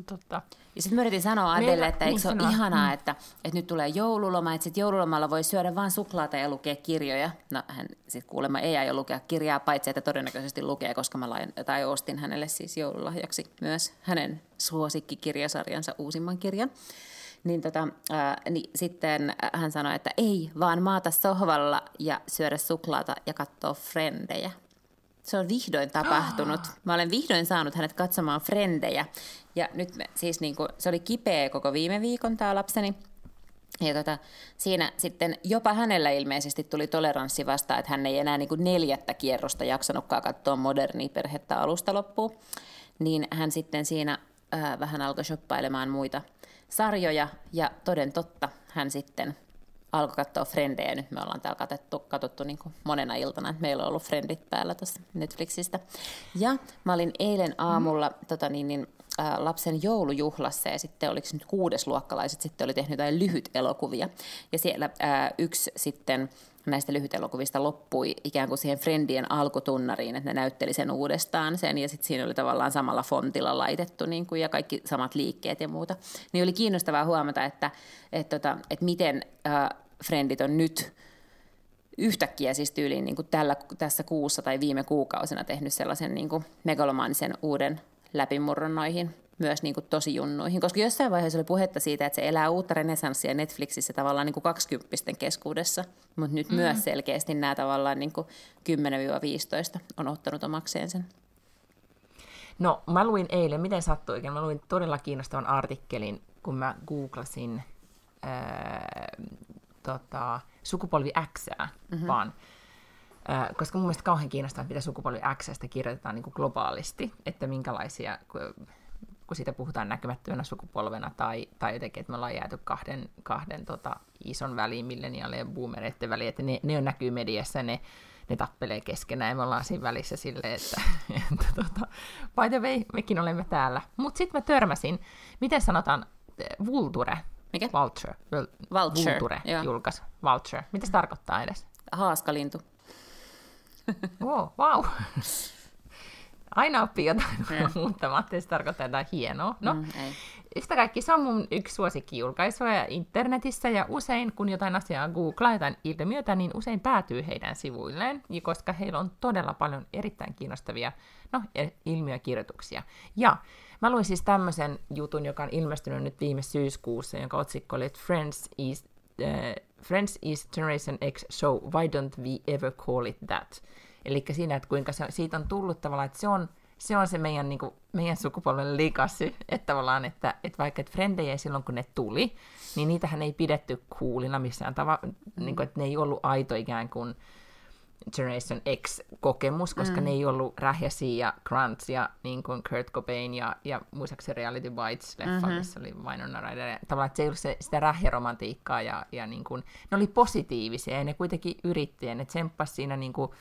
Totta. Ja sitten mä yritin sanoa Adelle, että eikö se ole niin ihanaa, mm. että, että nyt tulee joululoma, että sitten joululomalla voi syödä vain suklaata ja lukea kirjoja. No hän sitten kuulemma ei aio lukea kirjaa, paitsi että todennäköisesti lukee, koska mä lain, tai ostin hänelle siis joululahjaksi myös hänen suosikkikirjasarjansa uusimman kirjan. Niin, tota, ää, niin sitten hän sanoi, että ei, vaan maata sohvalla ja syödä suklaata ja katsoa frendejä. Se on vihdoin tapahtunut. Mä olen vihdoin saanut hänet katsomaan frendejä. Ja nyt me, siis niin kuin, se oli kipeä koko viime viikon tämä lapseni. Ja tota, siinä sitten jopa hänellä ilmeisesti tuli toleranssi vasta, että hän ei enää niin kuin neljättä kierrosta jaksanutkaan katsoa modernia perhettä alusta loppuun. Niin hän sitten siinä äh, vähän alkoi shoppailemaan muita sarjoja ja toden totta hän sitten alkoi katsoa Frendejä. Nyt me ollaan täällä katsottu, katsottu niin kuin monena iltana, että meillä on ollut Frendit päällä tuossa Netflixistä. Ja mä olin eilen aamulla mm. tota niin, niin, äh, lapsen joulujuhlassa ja sitten oliko nyt kuudesluokkalaiset sitten oli tehnyt jotain lyhyt elokuvia. Ja siellä äh, yksi sitten näistä lyhytelokuvista loppui ikään kuin siihen Friendien alkutunnariin, että ne näytteli sen uudestaan sen ja sitten siinä oli tavallaan samalla fontilla laitettu niin kuin, ja kaikki samat liikkeet ja muuta. Niin oli kiinnostavaa huomata, että, että, että, että miten äh, Friendit on nyt yhtäkkiä siis tyyliin niin kuin tällä, tässä kuussa tai viime kuukausina tehnyt sellaisen niin kuin megalomaanisen uuden läpimurron noihin myös niin kuin tosi junnuihin, koska jossain vaiheessa oli puhetta siitä, että se elää uutta renesanssia Netflixissä tavallaan niin kuin 20 keskuudessa, mutta nyt mm. myös selkeästi nämä tavallaan niin kuin 10-15 on ottanut omakseen sen. No mä luin eilen, miten sattuikin, mä luin todella kiinnostavan artikkelin, kun mä googlasin ää, tota, sukupolvi X, mm-hmm. vaan koska mun mielestä kauhean kiinnostavaa, mitä sukupolvi X kirjoitetaan niin kuin globaalisti, että minkälaisia kun siitä puhutaan näkymättömänä sukupolvena tai, tai jotenkin, että me ollaan jääty kahden, kahden tota, ison väliin, milleniaalien ja boomereiden väliin, että ne, ne on näkyy mediassa, ne, ne tappelee keskenään ja me ollaan siinä välissä silleen, että, että tota, by the way, mekin olemme täällä. Mutta sitten mä törmäsin, miten sanotaan, Vulture, mikä? Vulture. Vulture, Vulture julkaisi. Vulture. Mitä se tarkoittaa edes? Haaskalintu. Oh, wow. Aina oppii jotain. Mä ajattelin, se tarkoittaa jotain hienoa. No, mm, ei. yhtä kaikki se on mun yksi suosikkijulkaisuja internetissä, ja usein kun jotain asiaa googlaa, jotain ilmiötä, niin usein päätyy heidän sivuilleen, koska heillä on todella paljon erittäin kiinnostavia no, e, ilmiökirjoituksia. Ja mä luin siis tämmöisen jutun, joka on ilmestynyt nyt viime syyskuussa, jonka otsikko oli Friends is, uh, Friends is Generation X show, why don't we ever call it that? Eli siinä, että kuinka se, siitä on tullut tavallaan, että se on se, on se meidän, niin kuin, meidän sukupolven likassi, että tavallaan, että, että vaikka että frendejä silloin kun ne tuli, niin niitähän ei pidetty coolina missään tavalla, mm. niin kuin, että ne ei ollut aito ikään kuin Generation X-kokemus, koska mm. ne ei ollut rähjäsiä ja Grants ja niin kuin Kurt Cobain ja, ja muistaakseni Reality Bites-leffa, mm-hmm. missä oli Winona Ryder. Tavallaan, että se ei ollut se, sitä rähjäromantiikkaa ja, ja niin kuin, ne oli positiivisia ja ne kuitenkin yritti ja ne tsemppasi siinä niin kuin,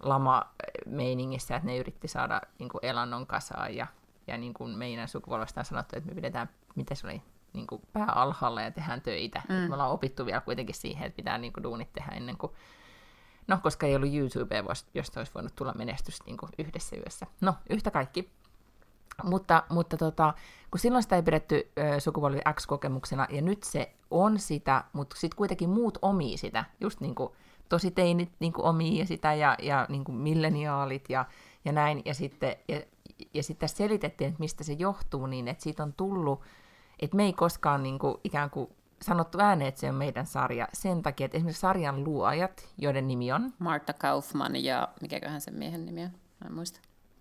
lama-meiningissä, että ne yritti saada niin kuin elannon kasaan ja, ja niin kuin meidän sukupolvesta on sanottu, että me pidetään, miten se oli, niin kuin pää alhaalla ja tehdään töitä. Mm. Me ollaan opittu vielä kuitenkin siihen, että pitää niin kuin duunit tehdä ennen kuin No, koska ei ollut YouTubea, josta olisi voinut tulla menestys niin kuin yhdessä yössä. No, yhtä kaikki. Mutta, mutta tota, kun silloin sitä ei pidetty ö, sukupolvi X-kokemuksena, ja nyt se on sitä, mutta sitten kuitenkin muut omii sitä, just niin kuin tosi teinit niin kuin omii sitä ja, ja niin kuin milleniaalit ja, ja näin. Ja sitten, ja, ja sitten selitettiin, että mistä se johtuu, niin että siitä on tullut, että me ei koskaan niin kuin, ikään kuin sanottu ääneen, että se on meidän sarja sen takia, että esimerkiksi sarjan luojat, joiden nimi on... Marta Kaufman ja mikäköhän sen miehen nimi on, en muista.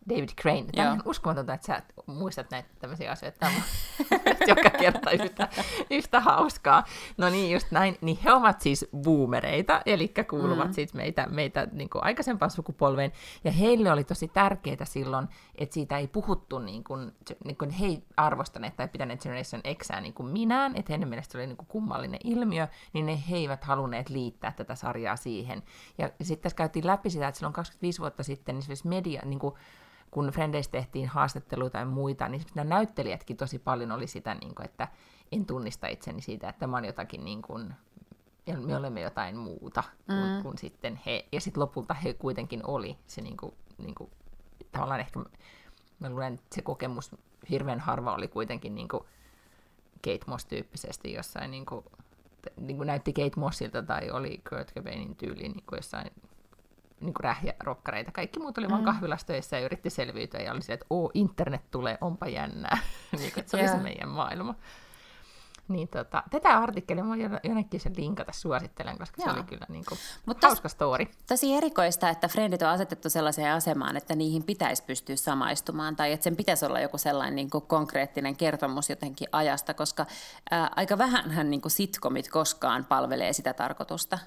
David Crane. Tämä on uskomatonta, että sä muistat näitä tämmöisiä asioita. Tämä on joka kerta yhtä, yhtä hauskaa. No niin, just näin. Niin he ovat siis boomereita, eli kuuluvat mm. siis meitä, meitä niin kuin aikaisempaan sukupolveen. Ja heille oli tosi tärkeää silloin, että siitä ei puhuttu niin kuin, niin kuin he ei arvostaneet tai pitäneet Generation Xää niin kuin minään, että heidän mielestä se oli niin kuin kummallinen ilmiö, niin ne he eivät halunneet liittää tätä sarjaa siihen. Ja sitten tässä käytiin läpi sitä, että silloin 25 vuotta sitten niin media, niin kuin, kun Frendeistä tehtiin haastatteluita tai muita, niin nämä näyttelijätkin tosi paljon oli sitä, niin kuin, että en tunnista itseni siitä, että mä oon jotakin niin kuin, me olemme jotain muuta mm. kuin, kuin sitten he. Ja sitten lopulta he kuitenkin oli se niin kuin, niin kuin, tavallaan ehkä, mä luulen, että se kokemus hirveän harva oli kuitenkin niin kuin Kate Moss-tyyppisesti jossain, niin kuin, niin kuin näytti Kate Mossilta tai oli Kurt Cobainin tyyli niin kuin jossain niin kuin rähjärokkareita. Kaikki muut oli mm. vaan kahvilastöissä ja yritti selviytyä ja oli se, että oo, internet tulee, onpa jännää. niin kuin, se oli se meidän maailma. Niin tota, tätä artikkelia mä jonnekin sen linkata suosittelen, koska Joo. se oli kyllä niin kuin Mut hauska story. Tosi erikoista, että Friendit on asetettu sellaiseen asemaan, että niihin pitäisi pystyä samaistumaan tai että sen pitäisi olla joku sellainen niin kuin konkreettinen kertomus jotenkin ajasta, koska ää, aika vähänhän niin kuin sitcomit koskaan palvelee sitä tarkoitusta.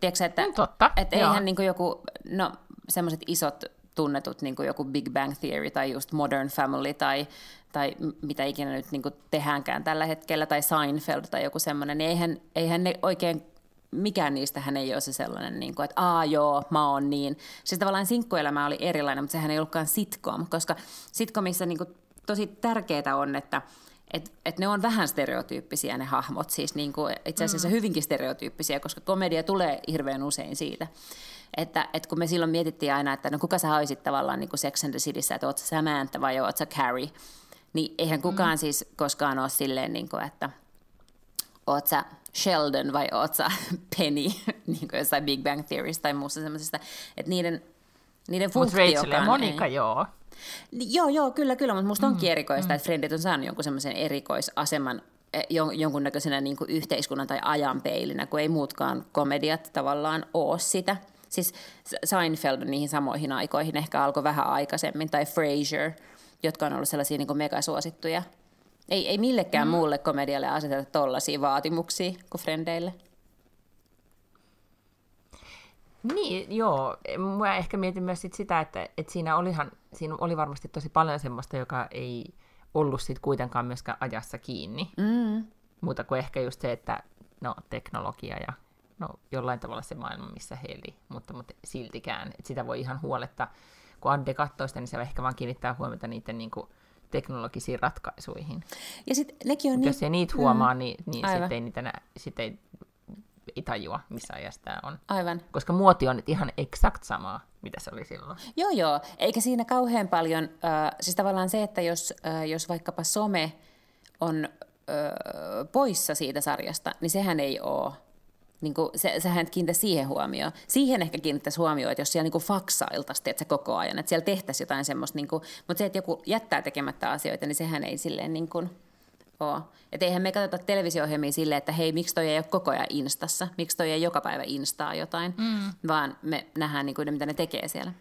Tiedätkö, että, mm, totta, että eihän niin kuin joku, no semmoiset isot tunnetut niin kuin joku Big Bang Theory tai just Modern Family tai, tai mitä ikinä nyt niin kuin tehdäänkään tällä hetkellä, tai Seinfeld tai joku semmoinen, niin eihän, eihän ne oikein, mikään niistä hän ei ole se sellainen, niin kuin, että aa joo, mä oon niin. Siis tavallaan sinkkuelämä oli erilainen, mutta sehän ei ollutkaan sitcom, koska sitcomissa niin kuin tosi tärkeää on, että et, et ne on vähän stereotyyppisiä ne hahmot, siis niin kuin itse asiassa mm. hyvinkin stereotyyppisiä, koska komedia tulee hirveän usein siitä. Että, että kun me silloin mietittiin aina, että no kuka sä olisit tavallaan niin kuin Sex and the Cityssä, että oot sä Samantha vai oot sä Carrie, niin eihän kukaan mm. siis koskaan ole silleen, niin kuin, että oot sä Sheldon vai oot sä Penny, niin kuin jossain Big Bang Theory tai muussa semmoisesta, että niiden, niiden funktiokaan... Mutta Rachel ja Monika, ei, joo. Joo, joo, kyllä, kyllä, mutta musta onkin mm, erikoista, mm. että Friendit on saanut jonkun semmoisen erikoisaseman eh, jonkunnäköisenä niin kuin yhteiskunnan tai ajanpeilinä, kun ei muutkaan komediat tavallaan ole sitä. Siis Seinfeld niihin samoihin aikoihin ehkä alkoi vähän aikaisemmin, tai Frasier, jotka on ollut sellaisia niin kuin megasuosittuja. Ei, ei millekään mm. muulle komedialle aseteta tollaisia vaatimuksia kuin Frendeille. Niin, joo. Mä ehkä mietin myös sit sitä, että, että siinä, olihan, siinä oli varmasti tosi paljon semmoista, joka ei ollut sit kuitenkaan myöskään ajassa kiinni. Mm. Muuta kuin ehkä just se, että no, teknologia ja no, jollain tavalla se maailma, missä he eli, mutta, mutta siltikään. Että sitä voi ihan huoletta, kun Ande katsoo sitä, niin se ehkä vaan kiinnittää huomiota niiden niin kuin, teknologisiin ratkaisuihin. Ja sit nekin on niin... Jos ei niitä huomaa, mm. niin, niin sitten ei, niitä nä... sit ei ei tajua, missä ajassa tämä on. Aivan. Koska muoti on nyt ihan eksakt samaa, mitä se oli silloin. Joo, joo. Eikä siinä kauhean paljon, äh, siis tavallaan se, että jos, äh, jos vaikkapa some on äh, poissa siitä sarjasta, niin sehän ei ole niin kuin, se, sehän et kiinnitä siihen huomioon. Siihen ehkä kiinnittäisi huomioon, että jos siellä niin faksailtaisi että koko ajan, että siellä tehtäisiin jotain semmoista, niin kuin, mutta se, että joku jättää tekemättä asioita, niin sehän ei silleen niin kuin, ole. Että eihän me katsota televisio-ohjelmia silleen, että hei, miksi toi ei ole koko ajan instassa, miksi toi ei joka päivä instaa jotain, mm. vaan me nähdään niin kuin ne, mitä ne tekee siellä.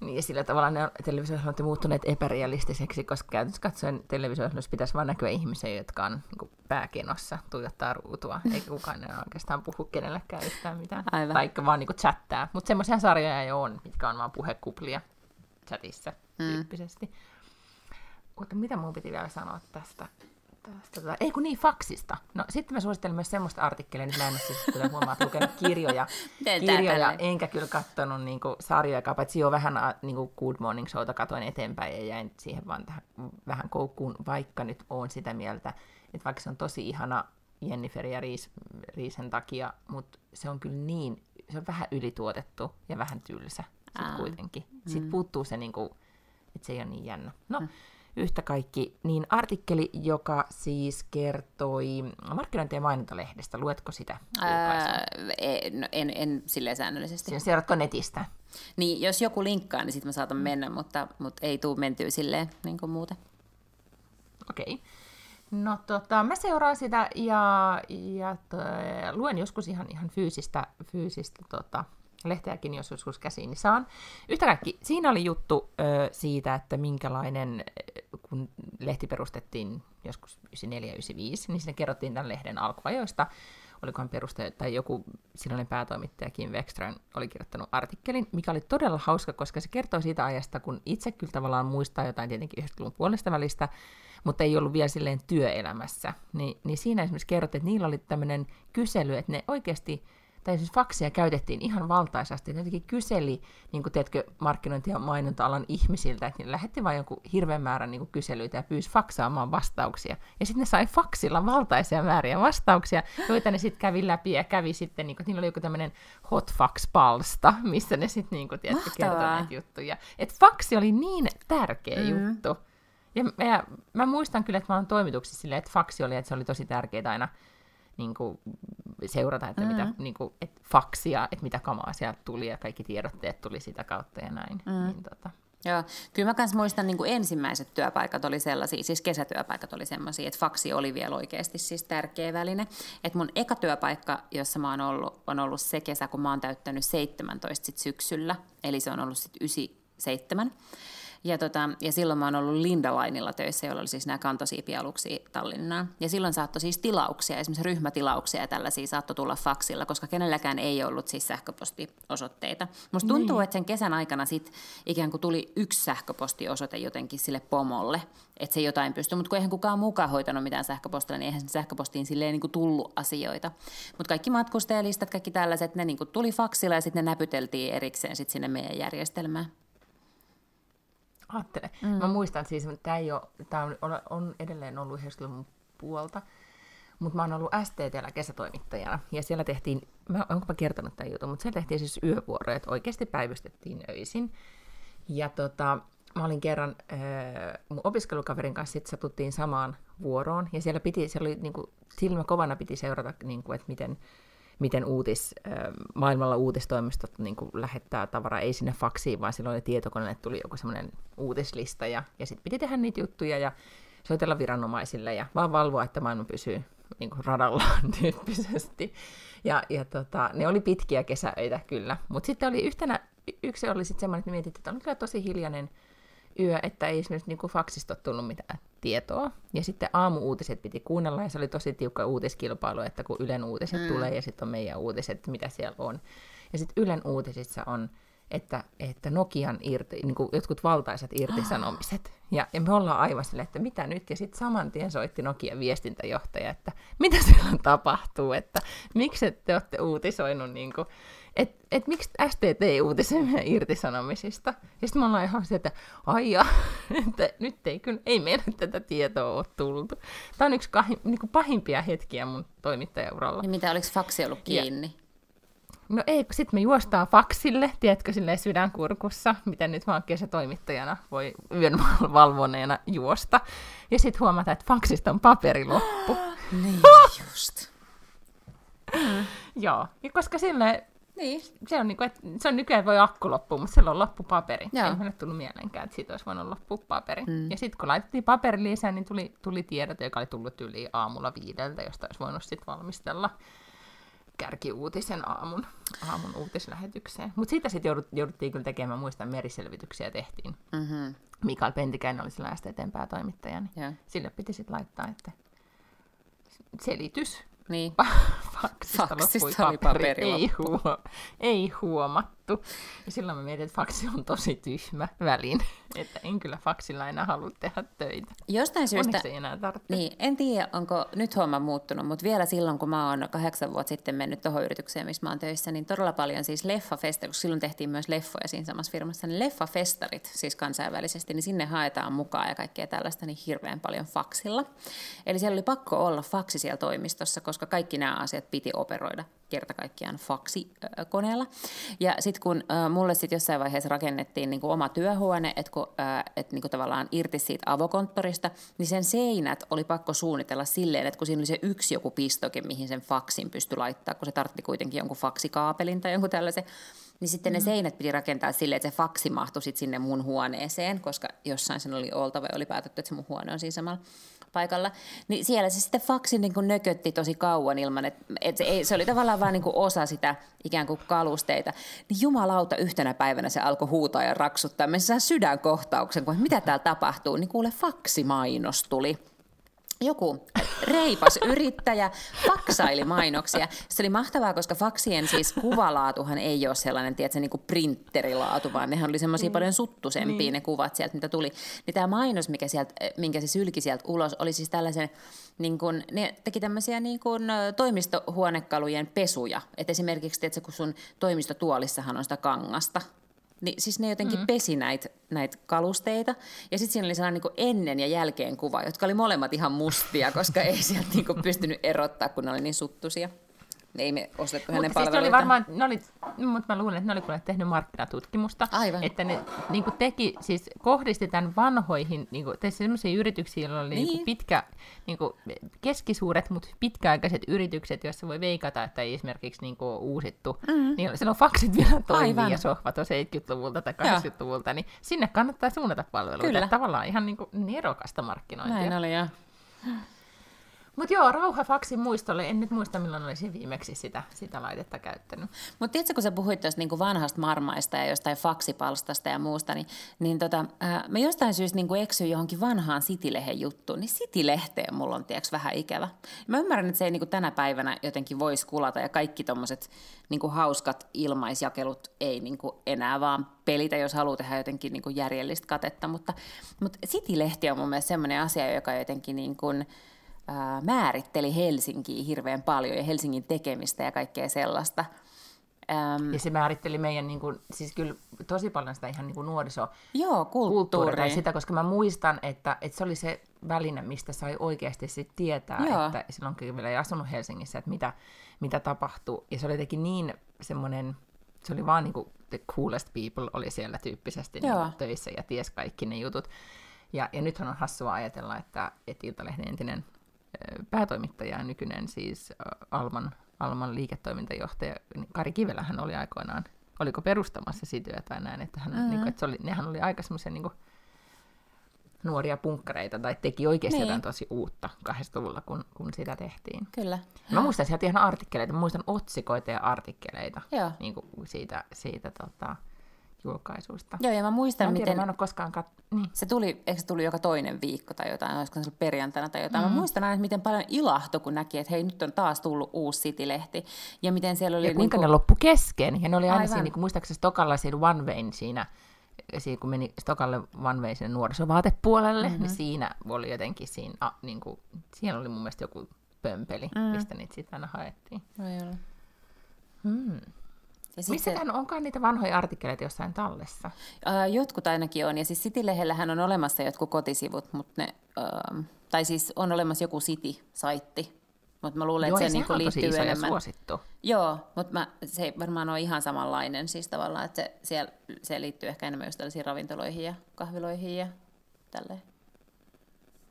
Niin, ja sillä tavalla ne televisio on muuttuneet epärealistiseksi, koska käytännössä katsoen televisio pitäisi vain näkyä ihmisiä, jotka on niin pääkenossa, tuijottaa ruutua, eikä kukaan enää oikeastaan puhu kenellekään yhtään mitään. Aivan. Tai vaan niin chattaa. Mutta semmoisia sarjoja jo on, mitkä on vaan puhekuplia chatissa mm. tyyppisesti. Mutta mitä mun piti vielä sanoa tästä? Tota, ei kun niin, faksista. No sitten mä suosittelen myös semmoista artikkelia, nyt mä en ole siis, kuten huomaat, lukenut kirjoja, kirjoja enkä kyllä katsonut niin kuin, sarjoja, paitsi jo vähän niin kuin Good Morning Showta katoin eteenpäin ja jäin siihen vaan tähän, vähän koukkuun, vaikka nyt on sitä mieltä, että vaikka se on tosi ihana Jennifer ja Riis, Riisen takia, mutta se on kyllä niin, se on vähän ylituotettu ja vähän tylsä sit kuitenkin. Sitten mm. puuttuu se, niin kuin, että se ei ole niin jännä. No, mm yhtä kaikki, niin artikkeli, joka siis kertoi markkinointi- ja mainontalehdestä. Luetko sitä? Ää, en, no, en, en silleen säännöllisesti. Siis seuraatko netistä? Niin, jos joku linkkaa, niin sitten mä saatan mennä, mutta, mutta ei tule mentyä silleen niin kuin muuten. Okei. Okay. No tota, mä seuraan sitä ja, ja to, luen joskus ihan, ihan fyysistä, fyysistä tota, lehteäkin, jos joskus käsiin niin saan. Yhtä kaikki, siinä oli juttu ö, siitä, että minkälainen, kun lehti perustettiin joskus 94-95, niin siinä kerrottiin tämän lehden alkuajoista. Olikohan peruste, tai joku silloinen päätoimittaja Kim Wexström oli kirjoittanut artikkelin, mikä oli todella hauska, koska se kertoo siitä ajasta, kun itse kyllä tavallaan muistaa jotain tietenkin 90-luvun puolesta välistä, mutta ei ollut vielä silleen työelämässä. Ni, niin siinä esimerkiksi kerrottiin, että niillä oli tämmöinen kysely, että ne oikeasti tai siis faksia käytettiin ihan valtaisasti. Ne jotenkin kyseli, niin kuin teetkö, markkinointi- ja mainonta-alan ihmisiltä, että ne lähetti vain jonkun hirveän määrän niin kuin kyselyitä ja pyysi faksaamaan vastauksia. Ja sitten ne sai faksilla valtaisia määriä vastauksia, joita ne sitten kävi läpi ja kävi sitten, niin kuin, niillä oli joku tämmöinen hot fax-palsta, missä ne sitten, niin kuin, tiedätkö, kertoi näitä juttuja. Että faksi oli niin tärkeä mm. juttu. Ja, ja mä muistan kyllä, että mä olen toimituksissa silleen, että faksi oli, että se oli tosi tärkeää aina niin kuin, seurata, että, mm. mitä, niin kuin, että faksia, että mitä kamaa sieltä tuli ja kaikki tiedotteet tuli sitä kautta ja näin. Mm. Niin, tota. Joo, kyllä mä myös muistan niin kuin ensimmäiset työpaikat oli sellaisia, siis kesätyöpaikat oli sellaisia, että faksi oli vielä oikeasti siis tärkeä väline. Että mun eka työpaikka, jossa mä oon ollut, on ollut se kesä, kun mä oon täyttänyt 17 sit syksyllä, eli se on ollut sitten 97. Ja, tota, ja silloin mä oon ollut Lindalainilla töissä, jolla oli siis nämä kantosiipialuksia Tallinnaan. Ja silloin saattoi siis tilauksia, esimerkiksi ryhmätilauksia ja tällaisia saattoi tulla faksilla, koska kenelläkään ei ollut siis sähköpostiosoitteita. Musta tuntuu, niin. että sen kesän aikana sit ikään kuin tuli yksi sähköpostiosoite jotenkin sille pomolle, että se jotain pystyi. Mutta kun eihän kukaan mukaan hoitanut mitään sähköpostilla, niin eihän sähköpostiin silleen niin kuin tullut asioita. Mutta kaikki matkustajalistat, kaikki tällaiset, ne niin kuin tuli faksilla ja sitten ne näpyteltiin erikseen sit sinne meidän järjestelmään. Ajattele. Mm. Mä muistan siis, että tämä, ei ole, tämä on, on edelleen ollut 90-luvun puolta, mutta mä oon ollut STTllä kesätoimittajana, ja siellä tehtiin, mä, onko mä kertonut tämän jutun, mutta siellä tehtiin siis yövuoroja, että oikeasti päivystettiin öisin. Ja tota, mä olin kerran äh, mun opiskelukaverin kanssa sit satuttiin samaan vuoroon, ja siellä piti, siellä oli niin kuin, silmä kovana piti seurata, niin kuin, että miten miten uutis, maailmalla uutistoimistot niin lähettää tavaraa, ei sinne faksiin, vaan silloin tietokoneelle tuli joku semmoinen uutislista, ja, ja sitten piti tehdä niitä juttuja ja soitella viranomaisille ja vaan valvoa, että maailma pysyy niin kuin radallaan tyyppisesti. Ja, ja tota, ne oli pitkiä kesäöitä kyllä, mutta sitten oli yhtenä, yksi oli sitten semmoinen, että mietit, että on kyllä tosi hiljainen yö, että ei esimerkiksi niin kuin faksista ole tullut mitään tietoa. Ja sitten aamu-uutiset piti kuunnella, ja se oli tosi tiukka uutiskilpailu, että kun Ylen uutiset mm. tulee, ja sitten on meidän uutiset, mitä siellä on. Ja sitten Ylen uutisissa on, että, että Nokian irti, niin kuin jotkut valtaiset irtisanomiset. Ja, ja me ollaan aivan sille, että mitä nyt? Ja sitten saman tien soitti Nokian viestintäjohtaja, että mitä siellä tapahtuu, että miksi te olette uutisoinut niin kuin, että et miksi STT meidän irtisanomisista. Ja sitten me ollaan ihan se, että aija, että nyt ei kyllä, ei meillä tätä tietoa ole tullut. Tämä on yksi kahi, niin kuin pahimpia hetkiä mun toimittajauralla. Niin mitä, oliko faksi ollut kiinni? Ja, No ei, sitten me juostaan faksille, tiedätkö, silleen sydänkurkussa, miten nyt vaan kesätoimittajana voi yön valvoneena juosta. Ja sitten huomata, että faksista on paperi loppu. niin just. Joo, ja koska sille niin. Se on, niinku, että se on nykyään voi akku loppua, mutta silloin on loppupaperi. Joo. Ei mulle tullut mielenkään, että siitä olisi voinut loppua paperi. Mm. Ja sitten kun laitettiin paperi lisää, niin tuli, tuli tiedot, joka oli tullut yli aamulla viideltä, josta olisi voinut sitten valmistella kärkiuutisen aamun, aamun uutislähetykseen. Mutta siitä sitten joudut, jouduttiin kyllä tekemään, muistan meriselvityksiä tehtiin. Mm-hmm. Mikael Pentikäinen oli sillä STTn päätoimittaja, niin yeah. sille piti sitten laittaa, että selitys niin. Faksista, Faksista oli paperi. paperi ei, huo, ei huomattu. Ja silloin mä mietin, että faksi on tosi tyhmä välin. Että en kyllä faksilla enää halua tehdä töitä. Jostain syystä... ei enää tarvitse. Niin, en tiedä, onko nyt homma muuttunut, mutta vielä silloin, kun mä oon kahdeksan vuotta sitten mennyt tuohon yritykseen, missä mä oon töissä, niin todella paljon siis leffafestarit, kun silloin tehtiin myös leffoja siinä samassa firmassa, niin leffafestarit siis kansainvälisesti, niin sinne haetaan mukaan ja kaikkea tällaista niin hirveän paljon faksilla. Eli siellä oli pakko olla faksi siellä toimistossa, koska kaikki nämä asiat piti operoida kerta kaikkiaan faksikoneella. Ja sitten kun äh, mulle sitten jossain vaiheessa rakennettiin niin kuin oma työhuone, että kun äh, et niin kuin tavallaan irti siitä avokonttorista, niin sen seinät oli pakko suunnitella silleen, että kun siinä oli se yksi joku pistoke, mihin sen faksin pystyi laittaa, kun se tartti kuitenkin jonkun faksikaapelin tai jonkun tällaisen, niin sitten mm. ne seinät piti rakentaa silleen, että se faksi mahtui sitten sinne mun huoneeseen, koska jossain sen oli oltava ja oli päätetty, että se mun huone on siinä samalla paikalla, niin siellä se sitten faksi niin kuin nökötti tosi kauan ilman, että, että se, ei, se oli tavallaan vain niin kuin osa sitä ikään kuin kalusteita. Niin jumalauta yhtenä päivänä se alkoi huutaa ja raksuttaa. Me saa sydänkohtauksen, kun mitä täällä tapahtuu, niin kuule faksimainos tuli joku reipas yrittäjä faksaili mainoksia. Se oli mahtavaa, koska faksien siis kuvalaatuhan ei ole sellainen, tiedätkö, niin kuin printerilaatu, vaan nehän oli semmoisia mm. paljon suttusempia niin. ne kuvat sieltä, mitä tuli. Niin tämä mainos, mikä sieltä, minkä se sylki sieltä ulos, oli siis tällaisen, niin kuin, ne teki tämmöisiä niin kuin toimistohuonekalujen pesuja. Et esimerkiksi, tiedätkö, kun sun toimistotuolissahan on sitä kangasta, niin siis ne jotenkin mm. pesi näitä näit kalusteita. Ja sitten siinä oli sellainen niin ennen ja jälkeen kuva, jotka oli molemmat ihan mustia, koska ei sieltä niin pystynyt erottaa, kun ne oli niin suttusia ei me ostettu hänen mutta siis oli varmaan, ne oli, mutta mä luulen, että ne oli tehnyt markkinatutkimusta, Aivan. että ne niin kuin teki, siis kohdisti tämän vanhoihin, niin kuin, sellaisiin yrityksiin, joilla oli niin. Niin kuin pitkä, niin kuin keskisuuret, mutta pitkäaikaiset yritykset, joissa voi veikata, että ei esimerkiksi niin kuin uusittu, mm-hmm. niin silloin faksit vielä toimii Aivan. ja sohvat on 70-luvulta tai 80-luvulta, niin sinne kannattaa suunnata palveluita. Kyllä. Tavallaan ihan niin kuin nerokasta markkinointia. Näin oli, joo. Mutta joo, rauha faksin muistolle. En nyt muista, milloin olisin viimeksi sitä, sitä laitetta käyttänyt. Mutta tiedätkö, kun sä puhuit tuosta niinku vanhasta marmaista ja jostain faksipalstasta ja muusta, niin, niin tota, ää, mä jostain syystä niinku eksyin johonkin vanhaan Sitilehen juttuun. Niin Sitilehteen mulla on tiedätkö, vähän ikävä. Mä ymmärrän, että se ei niinku tänä päivänä jotenkin voisi kulata ja kaikki tuommoiset niinku hauskat ilmaisjakelut ei niinku enää vaan pelitä, jos haluaa tehdä jotenkin niinku järjellistä katetta. Mutta, mutta Sitilehti on mun mielestä semmoinen asia, joka jotenkin... Niinku, ää, määritteli Helsinkiä hirveän paljon ja Helsingin tekemistä ja kaikkea sellaista. Ähm, ja se määritteli meidän, niin kuin, siis kyllä tosi paljon sitä ihan niin kuin nuoriso Joo, kulttuuri. sitä, koska mä muistan, että, että se oli se väline, mistä sai oikeasti sit tietää, Joo. että silloin vielä ei asunut Helsingissä, että mitä, mitä tapahtui. Ja se oli jotenkin niin semmoinen, se oli vaan niin kuin the coolest people oli siellä tyyppisesti niin töissä ja ties kaikki ne jutut. Ja, ja nythän on hassua ajatella, että, että Iltalehden entinen päätoimittaja nykyinen siis Alman, Alman liiketoimintajohtaja, niin Kari Kivelähän oli aikoinaan, oliko perustamassa sitä tai näin, että, hän, mm-hmm. niin kuin, että se oli, nehän oli aika semmoisia niin nuoria punkkareita, tai teki oikeasti niin. jotain tosi uutta 80-luvulla, kun, kun sitä tehtiin. Kyllä. Mä muistan sieltä ihan artikkeleita, mä muistan otsikoita ja artikkeleita Joo. Niin kuin siitä, siitä tota, julkaisuista. Joo, ja mä muistan, mä tiedä, miten... Mä en ole koskaan kat... niin. Se tuli, eikö se tuli joka toinen viikko tai jotain, olisiko se perjantaina tai jotain. Mm. Mä muistan aina, että miten paljon ilahtui, kun näki, että hei, nyt on taas tullut uusi City-lehti. Ja miten siellä oli... Ja kuinka niin kuin... ne loppu kesken. Ja ne oli aina Aivan. siinä, niin kuin, muistaakseni Stokalla siinä One Wayn siinä, siinä, kun meni Stokalle One Way sinne nuorisovaatepuolelle, mm-hmm. niin siinä oli jotenkin siinä, a, niin kuin, siellä oli mun mielestä joku pömpeli, mm. mistä niitä sitten aina haettiin. Voi olla. Hmm. Ja Missäkään se... onkaan niitä vanhoja artikkeleita jossain tallessa? Ää, jotkut ainakin on, ja siis City-lehellähän on olemassa jotkut kotisivut, mutta ne, ää, tai siis on olemassa joku City-saitti, mutta mä luulen, Joo, että se niinku liittyy iso enemmän. Suosittu. Joo, mutta mä, se ei varmaan ole ihan samanlainen siis tavallaan, että se, siellä, se liittyy ehkä enemmän just tällaisiin ravintoloihin ja kahviloihin ja tälleen.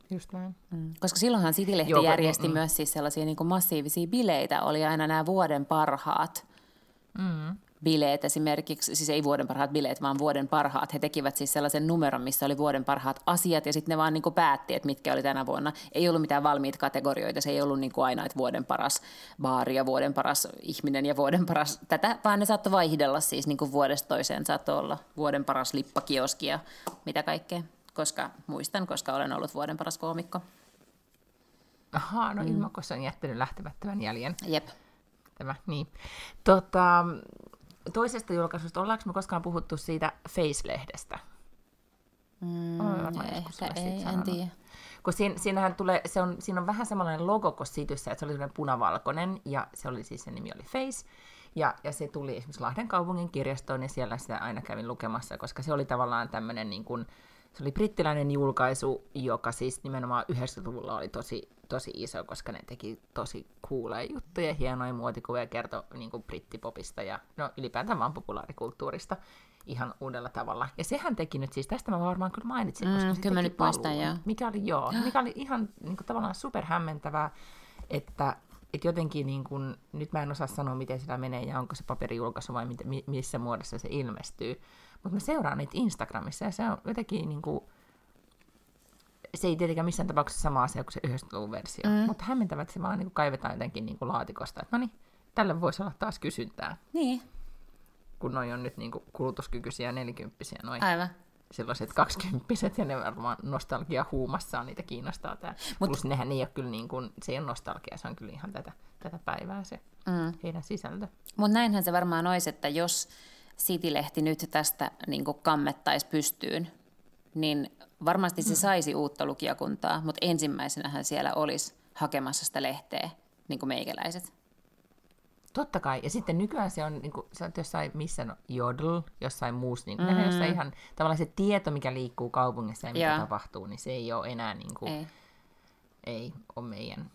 Just näin. Mm. Koska silloinhan City-lehti Joo, järjesti mm. myös siis sellaisia niin kuin massiivisia bileitä, oli aina nämä vuoden parhaat Mm. bileet esimerkiksi, siis ei vuoden parhaat bileet, vaan vuoden parhaat. He tekivät siis sellaisen numeron, missä oli vuoden parhaat asiat ja sitten ne vaan niin päätti, että mitkä oli tänä vuonna. Ei ollut mitään valmiita kategorioita, se ei ollut niin aina, että vuoden paras baari ja vuoden paras ihminen ja vuoden paras tätä, vaan ne saattoi vaihdella siis niin vuodesta toiseen. Saattoi olla vuoden paras lippakioski ja mitä kaikkea, koska muistan, koska olen ollut vuoden paras koomikko. Ahaa, no mm. Ilmakossa on jättänyt lähtemättömän jäljen. Jep tämä, niin. Tota, toisesta julkaisusta, ollaanko me koskaan puhuttu siitä Face-lehdestä? Mm, ehkä ei, en tiedä. Kun siinä, siinähän tulee, se on, siinä on vähän samanlainen logo kuin Sityssä, että se oli sellainen punavalkoinen, ja se oli siis, se nimi oli Face, ja, ja se tuli esimerkiksi Lahden kaupungin kirjastoon, ja siellä sitä aina kävin lukemassa, koska se oli tavallaan tämmöinen niin kuin, se oli brittiläinen julkaisu, joka siis nimenomaan 90-luvulla oli tosi, tosi iso, koska ne teki tosi kuuleja juttuja, hienoja muotikuvia ja kertoi niin kuin brittipopista ja no, ylipäätään vaan populaarikulttuurista ihan uudella tavalla. Ja sehän teki nyt siis, tästä mä varmaan kyllä mainitsin, koska mm, se teki nyt muistan, joo. mikä oli, joo, mikä oli ihan niin kuin, tavallaan superhämmentävää, että et jotenkin niin kun, nyt mä en osaa sanoa, miten sitä menee ja onko se paperijulkaisu vai mit, missä muodossa se ilmestyy, mutta mä seuraan niitä Instagramissa ja se on jotenkin niin kuin, se ei tietenkään missään tapauksessa sama asia kuin se 90-luvun versio, mm. mutta hämmentävät että se vaan niin kuin kaivetaan jotenkin niin kuin laatikosta, että no niin, tälle voisi olla taas kysyntää. Niin. Kun noi on nyt niin kuin kulutuskykyisiä nelikymppisiä, noin Aivan. sellaiset kaksikymppiset, ja ne varmaan nostalgia huumassaan niitä kiinnostaa tää. Mut, Plus nehän ei ole kyllä niin kuin, se ei ole nostalgia, se on kyllä ihan tätä, tätä päivää se mm. heidän sisältö. Mutta näinhän se varmaan olisi, että jos City-lehti nyt tästä niin kammettaisi pystyyn, niin varmasti se mm. saisi uutta lukijakuntaa, mutta ensimmäisenähän siellä olisi hakemassa sitä lehteä, niin kuin meikäläiset. Totta kai. Ja sitten nykyään se on, niin kuin, se on jossain, missä no, jodl, jossain muussa, niin mm. jossain ihan, tavallaan se tieto, mikä liikkuu kaupungissa ja mitä ja. tapahtuu, niin se ei ole enää, niin kuin, ei. ei ole meidän,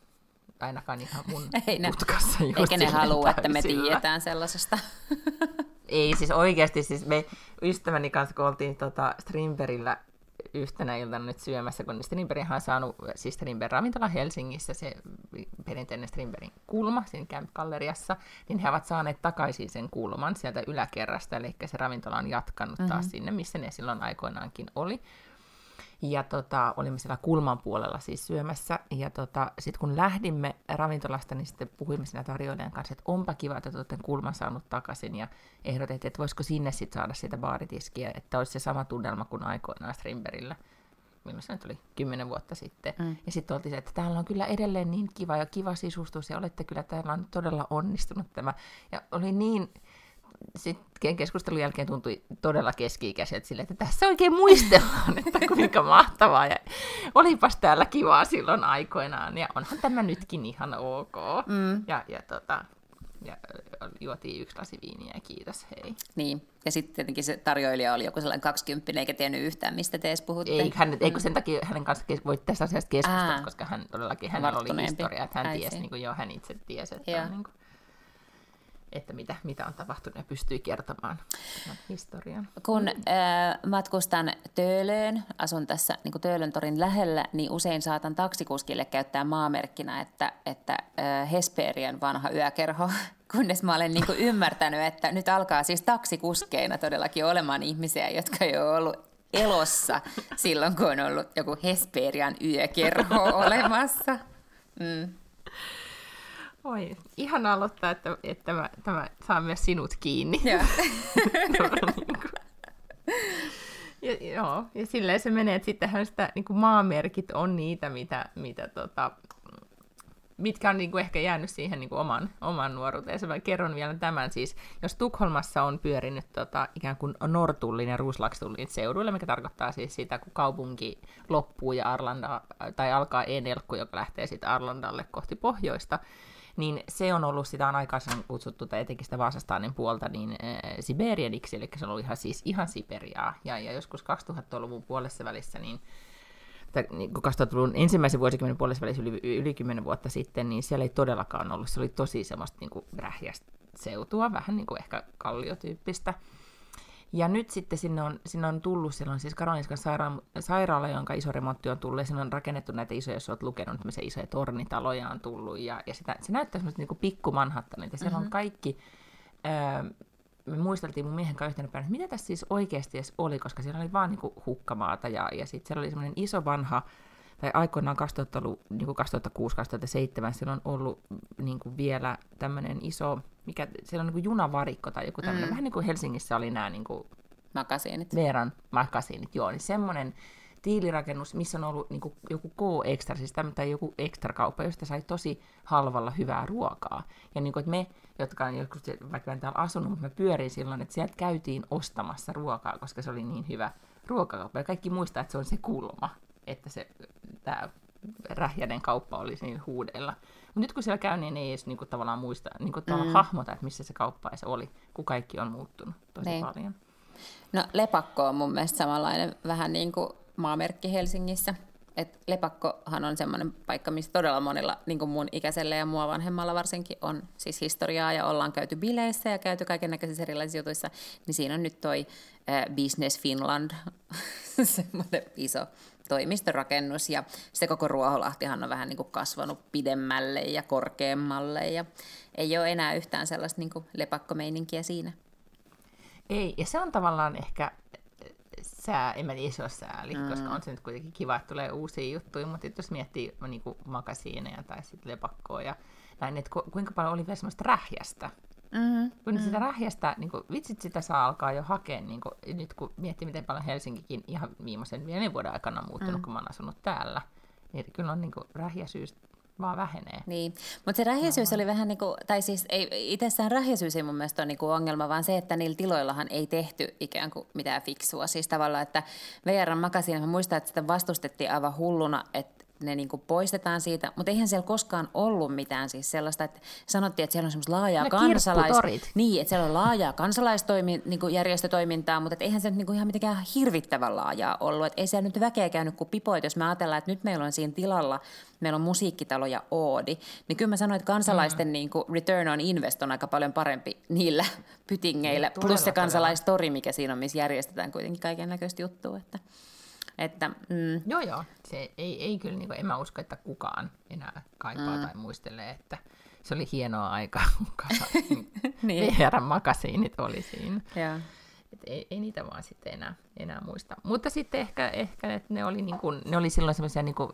ainakaan ihan mun ei ne, tutkassa. Eikä ne halua, että me tiedetään sellaisesta. ei, siis oikeasti, siis me ystäväni kanssa, kun oltiin tota, Strimberillä yhtenä iltana nyt syömässä, kun Strimberihan on saanut, siis Strimber ravintola Helsingissä, se perinteinen Strimberin kulma siinä Camp-galleriassa, niin he ovat saaneet takaisin sen kulman sieltä yläkerrasta, eli se ravintola on jatkanut taas mm-hmm. sinne, missä ne silloin aikoinaankin oli. Ja tota, olimme siellä kulman puolella siis syömässä. Ja tota, sitten kun lähdimme ravintolasta, niin sitten puhuimme siinä tarjoilijan kanssa, että onpa kiva, että olette kulman saanut takaisin. Ja ehdotettiin, että voisiko sinne sitten saada sitä baaritiskiä, että olisi se sama tunnelma kuin aikoinaan Strimberillä milloin se nyt oli, kymmenen vuotta sitten. Mm. Ja sitten oltiin se, että täällä on kyllä edelleen niin kiva ja kiva sisustus ja olette kyllä, täällä on todella onnistunut tämä. Ja oli niin, sitten keskustelun jälkeen tuntui todella keski-ikäiseltä sille, että tässä oikein muistellaan, että kuinka mahtavaa. Ja olipas täällä kivaa silloin aikoinaan, ja onhan tämä nytkin ihan ok. Mm. Ja, ja, tota, ja juotiin yksi lasi viiniä ja kiitos, hei. Niin, ja sitten tietenkin se tarjoilija oli joku sellainen 20 eikä tiennyt yhtään, mistä te edes puhutte. Ei, hän, mm. eikö sen takia hänen kanssa voi tästä asiasta keskustella, koska hän todellakin, hänellä oli historia, että hän tiesi, niin kuin jo hän itse tiesi, että on, niin kuin, että mitä, mitä on tapahtunut ja pystyy kertomaan historian. Kun äh, matkustan Töölöön, asun tässä niin Töölön torin lähellä, niin usein saatan taksikuskille käyttää maamerkkinä, että, että äh, Hesperian vanha yökerho, kunnes mä olen niin ymmärtänyt, että nyt alkaa siis taksikuskeina todellakin olemaan ihmisiä, jotka ei ole ollut elossa silloin, kun on ollut joku Hesperian yökerho olemassa. Mm. Oi, ihan aloittaa, että, että tämä, tämä saa myös sinut kiinni. Ja. Niinku. ja, joo, ja silleen se menee, että sittenhän sitä niin kuin maamerkit on niitä, mitä, mitä tota, mitkä on niin kuin ehkä jäänyt siihen niin kuin oman, oman nuoruuteen. Mä kerron vielä tämän siis, jos Tukholmassa on pyörinyt tota, ikään kuin Nortullin ja Ruslakstullin seuduilla, mikä tarkoittaa siis sitä, kun kaupunki loppuu ja Arlanda, tai alkaa Enelkku, joka lähtee sitten Arlandalle kohti pohjoista, niin se on ollut, sitä on aikaisemmin kutsuttu, tai etenkin sitä Vaasastaanin puolta, niin äh, Siberianiksi, eli se on ollut ihan, siis ihan Siperiaa. Ja, ja joskus 2000-luvun puolessa välissä, niin tai niin 2000-luvun ensimmäisen vuosikymmenen puolessa välissä yli, yli 10 vuotta sitten, niin siellä ei todellakaan ollut, se oli tosi semmoista niin kuin rähjästä seutua, vähän niin kuin ehkä kalliotyyppistä. Ja nyt sitten sinne on, sinne on tullut, siellä on siis Karolinskan saira- sairaala, jonka iso remontti on tullut, ja sinne on rakennettu näitä isoja, jos olet lukenut, tämmöisiä isoja tornitaloja on tullut, ja, ja sitä, se näyttää semmoista niin pikku Manhattanilta, siellä mm-hmm. on kaikki, ää, me muisteltiin mun miehen kanssa yhtenä päivänä, että mitä tässä siis oikeasti edes oli, koska siellä oli vaan niin hukkamaata, ja, ja sitten siellä oli semmoinen iso vanha, tai aikoinaan 2000-luvun, niin 2006-2007, siellä on ollut niin kuin vielä tämmöinen iso mikä, siellä on niin kuin junavarikko tai joku tämmöinen, mm. vähän niin kuin Helsingissä oli nämä niin kuin makasiinit. Veeran makasiinit, joo, niin semmoinen tiilirakennus, missä on ollut niin kuin joku K-extra, siis tai joku extra-kauppa, josta sai tosi halvalla hyvää ruokaa. Ja niin kuin, että me, jotka on joskus, vaikka en täällä asunut, mutta me pyörin silloin, että sieltä käytiin ostamassa ruokaa, koska se oli niin hyvä ruokakauppa. Ja kaikki muistaa, että se on se kulma, että se, tämä rähjäinen kauppa oli siinä huudella. Mutta nyt kun siellä käy, niin ei edes niinku tavallaan muista, niinku tavallaan mm. hahmota, että missä se kauppa se oli, kun kaikki on muuttunut tosi niin. paljon. No Lepakko on mun mielestä samanlainen vähän niin kuin maamerkki Helsingissä. Et Lepakkohan on semmoinen paikka, missä todella monilla, niin kuin mun ikäisellä ja mua vanhemmalla varsinkin, on siis historiaa ja ollaan käyty bileissä ja käyty kaiken näköisissä erilaisissa jutuissa, niin siinä on nyt toi äh, Business Finland, semmoinen iso toimistorakennus ja se koko Ruoholahtihan on vähän niin kuin kasvanut pidemmälle ja korkeammalle ja ei ole enää yhtään sellaista niin kuin lepakkomeininkiä siinä. Ei, ja se on tavallaan ehkä sää, en mä tiedä, se on sääli, mm. koska on se nyt kuitenkin kiva, että tulee uusia juttuja, mutta jos miettii niin kuin makasiineja tai sitten lepakkoa ja näin, että ku, kuinka paljon oli vielä semmoista rähjästä. Mm-hmm. Kun mm-hmm. sitä rähjästä, niin kuin, vitsit sitä saa alkaa jo hakea, niin kuin, nyt kun miettii, miten paljon Helsinkikin ihan viimeisen neljän vuoden aikana on muuttunut, mm. kun mä oon asunut täällä, niin kyllä on niin kuin, rähjäsyys vaan vähenee. Niin, mutta se rähjäisyys oli vähän niin kuin, tai siis ei, itsessään rähjäisyys ei mun mielestä ole niin kuin ongelma, vaan se, että niillä tiloillahan ei tehty ikään kuin mitään fiksua. Siis tavallaan, että VRn makasiin, mä muistan, että sitä vastustettiin aivan hulluna, että ne niin kuin poistetaan siitä, mutta eihän siellä koskaan ollut mitään siis sellaista, että sanottiin, että siellä on semmoista laajaa kansalais... Niin, että siellä on laajaa kansalaistoimi, niin kuin järjestötoimintaa, mutta että eihän se nyt niin kuin ihan mitenkään hirvittävän laajaa ollut. Että ei siellä nyt väkeä käynyt kuin pipoit, jos me ajatellaan, että nyt meillä on siinä tilalla, meillä on musiikkitalo ja Oodi, niin kyllä mä sanoin, että kansalaisten mm. niin kuin return on invest on aika paljon parempi niillä pytingeillä, niin, plus se kansalaistori, mikä siinä on, missä järjestetään kuitenkin kaiken näköistä juttua. Että... Että, mm. Joo, joo. Se ei, ei kyllä, niin kuin, en mä usko, että kukaan enää kaipaa mm. tai muistelee, että se oli hienoa aikaa, kun niin. VR-makasiinit oli siinä. Joo. Et ei, ei niitä vaan sitten enää, enää muista. Mutta sitten ehkä, ehkä että ne, oli niin kuin, ne oli silloin semmoisia, niin kuin,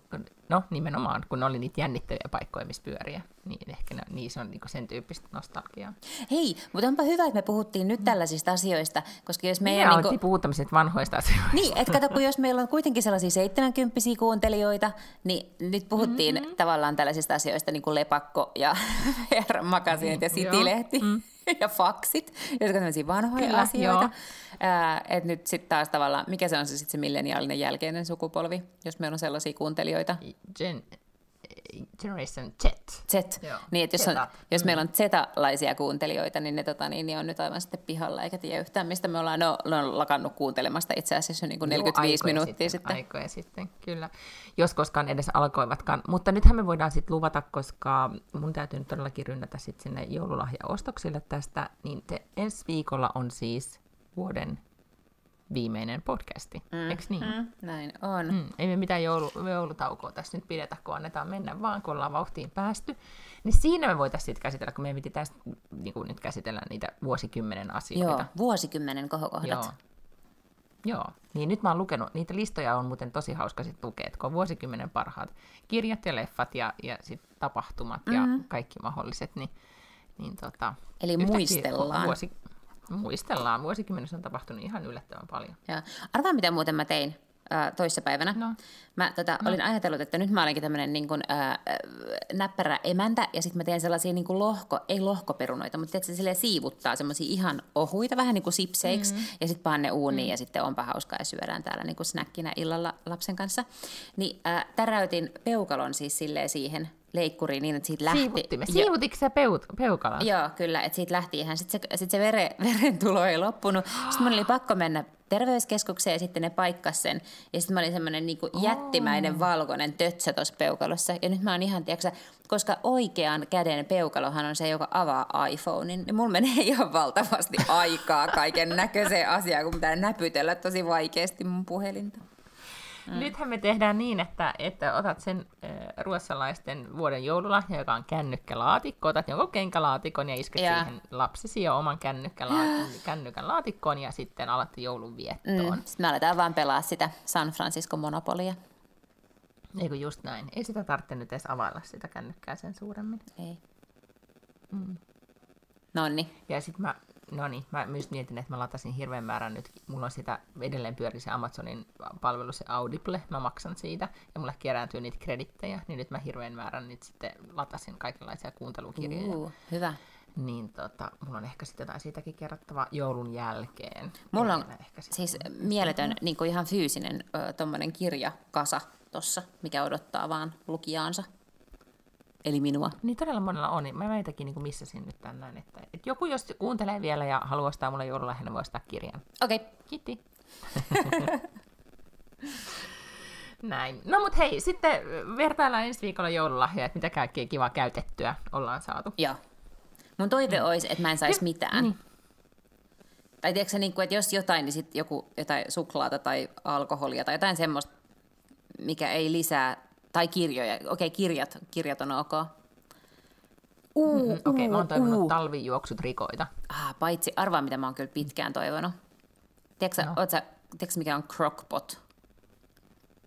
no nimenomaan, kun ne oli niitä jännittäviä paikkoja, missä pyöriä, niin ehkä ne, niissä on niin kuin sen tyyppistä nostalgiaa. Hei, mutta onpa hyvä, että me puhuttiin nyt tällaisista asioista, koska jos meidän... Niin kuin... vanhoista asioista. Niin, että kato, kun jos meillä on kuitenkin sellaisia 70 kuuntelijoita, niin nyt puhuttiin mm-hmm. tavallaan tällaisista asioista, niin kuin lepakko ja makasiinit ja City-lehti. Mm ja faksit, jotka on tämmöisiä vanhoja Kyllä, asioita. että nyt sitten taas tavallaan, mikä se on se sitten se milleniaalinen jälkeinen sukupolvi, jos meillä on sellaisia kuuntelijoita? Gen, Generation Z. Z. Joo. Niin, että jos, on, jos meillä on Z-laisia kuuntelijoita, niin ne, tota, niin, niin on nyt aivan sitten pihalla, eikä tiedä yhtään, mistä me ollaan, no, ne on lakannut kuuntelemasta itse asiassa niin kuin 45 Joo, minuuttia sitten, sitten. Aikoja sitten, kyllä. Jos koskaan edes alkoivatkaan. Mutta nythän me voidaan sitten luvata, koska mun täytyy nyt todellakin rynnätä sitten sinne joululahjaostoksille tästä, niin te ensi viikolla on siis vuoden viimeinen podcasti, mm, eikö niin? Mm, näin on. Mm, ei me mitään joulu, joulutaukoa tässä nyt pidetä, kun annetaan mennä vaan, kun ollaan vauhtiin päästy. Niin siinä me voitaisiin sitten käsitellä, kun me piti tästä niin kuin nyt käsitellä niitä vuosikymmenen asioita. Joo, vuosikymmenen kohokohdat. Joo. Joo, niin nyt mä oon lukenut, niitä listoja on muuten tosi hauska sit lukea, kun on vuosikymmenen parhaat kirjat ja leffat ja, ja sit tapahtumat mm-hmm. ja kaikki mahdolliset, niin, niin tota, Eli muistellaan. Vuosi, muistellaan. Vuosikymmenessä on tapahtunut ihan yllättävän paljon. Ja arvaa, mitä muuten mä tein äh, toissapäivänä. No. Mä tota, no. olin ajatellut, että nyt mä olenkin tämmöinen niin kuin, äh, näppärä emäntä, ja sitten mä teen sellaisia niin kuin lohko, ei lohkoperunoita, mutta se silleen siivuttaa semmoisia ihan ohuita, vähän niin kuin sipseiksi, mm-hmm. ja sitten paan ne uuniin, mm. ja sitten onpa hauskaa, ja syödään täällä niin kuin snäkkinä illalla lapsen kanssa. Niin äh, täräytin peukalon siis silleen siihen leikkuriin niin, että siitä lähti... Siivuttimme. Siivutitko sä peut, peukalan? Joo, kyllä, että siitä lähti ihan, sitten se, sit se vere, verentulo ei loppunut. Sitten mun oli pakko mennä terveyskeskukseen ja sitten ne paikkas sen. Ja sitten mä olin semmoinen niin jättimäinen oh. valkoinen tötsä tuossa peukalossa. Ja nyt mä oon ihan, tiedätkö, koska oikean käden peukalohan on se, joka avaa iPhonein, niin mulla menee ihan valtavasti aikaa kaiken näköiseen asiaan, kun pitää näpytellä tosi vaikeasti mun puhelinta. Mm. Nythän me tehdään niin, että, että otat sen äh, ruotsalaisten vuoden joululahja, joka on kännykkälaatikko, otat joko kenkälaatikon ja isket ja. siihen lapsesi ja oman kännykän laatikkoon ja sitten alatte joulun viettoon. Mm. Sitten me aletaan vaan pelaa sitä San Francisco Monopolia. Eikö just näin? Ei sitä tarvitse nyt edes availla sitä kännykkää sen suuremmin. Ei. Mm. Nonni. Ja sitten mä No niin, mä myös mietin, että mä latasin hirveän määrän nyt, mulla on sitä edelleen pyöri se Amazonin palvelu, se Audible, mä maksan siitä, ja mulle kerääntyy niitä kredittejä, niin nyt mä hirveän määrän nyt sitten latasin kaikenlaisia kuuntelukirjoja. Uh, hyvä. Niin tota, mulla on ehkä sitten jotain siitäkin kerrottava joulun jälkeen. Mulla on ehkä siis mieletön niin kuin ihan fyysinen tuommoinen kirjakasa tossa, mikä odottaa vaan lukijaansa eli minua. Niin todella monella on. Mä meitäkin niin missasin nyt tänään. Että, että joku jos kuuntelee vielä ja haluaa ostaa mulle joululahjana, voi ostaa kirjan. Okei. Okay. Kiitti. Näin. No mut hei, sitten vertaillaan ensi viikolla joululahjoja, että mitä kaikkea kivaa käytettyä ollaan saatu. Joo. Mun toive mm. olisi, että mä en saisi mitään. Niin. Tai tiedätkö niin kuin, että jos jotain, niin sitten joku jotain suklaata tai alkoholia tai jotain semmoista, mikä ei lisää tai kirjoja. Okei, okay, kirjat. Kirjat on ok. Uh, mm-hmm. Okei, okay, mä oon toivonut uh. talvijuoksut rikoita. Ah, paitsi, arvaa mitä mä oon kyllä pitkään toivonut. Tiedätkö, no. oot sä tiedätkö mikä on crockpot?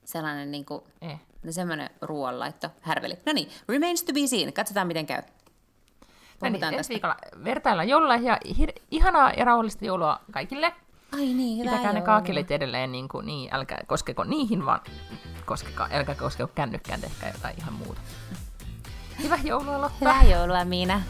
Sellainen niin kuin, Eh. no semmoinen ruoanlaitto, härveli. No niin, remains to be seen. Katsotaan, miten käy. No niin, Puhutaan ensi viikolla vertaillaan jollain ja hir- ihanaa ja rauhallista joulua kaikille. Ai niin, hyvää Pitäkää ne joulua. kaakelit edelleen, niin, kuin, niin älkää koskeko niihin, vaan koskekaa, älkää koskeko kännykkään, tehkää jotain ihan muuta. Hyvää joulua, Lotta! Hyvää joulua, Miina.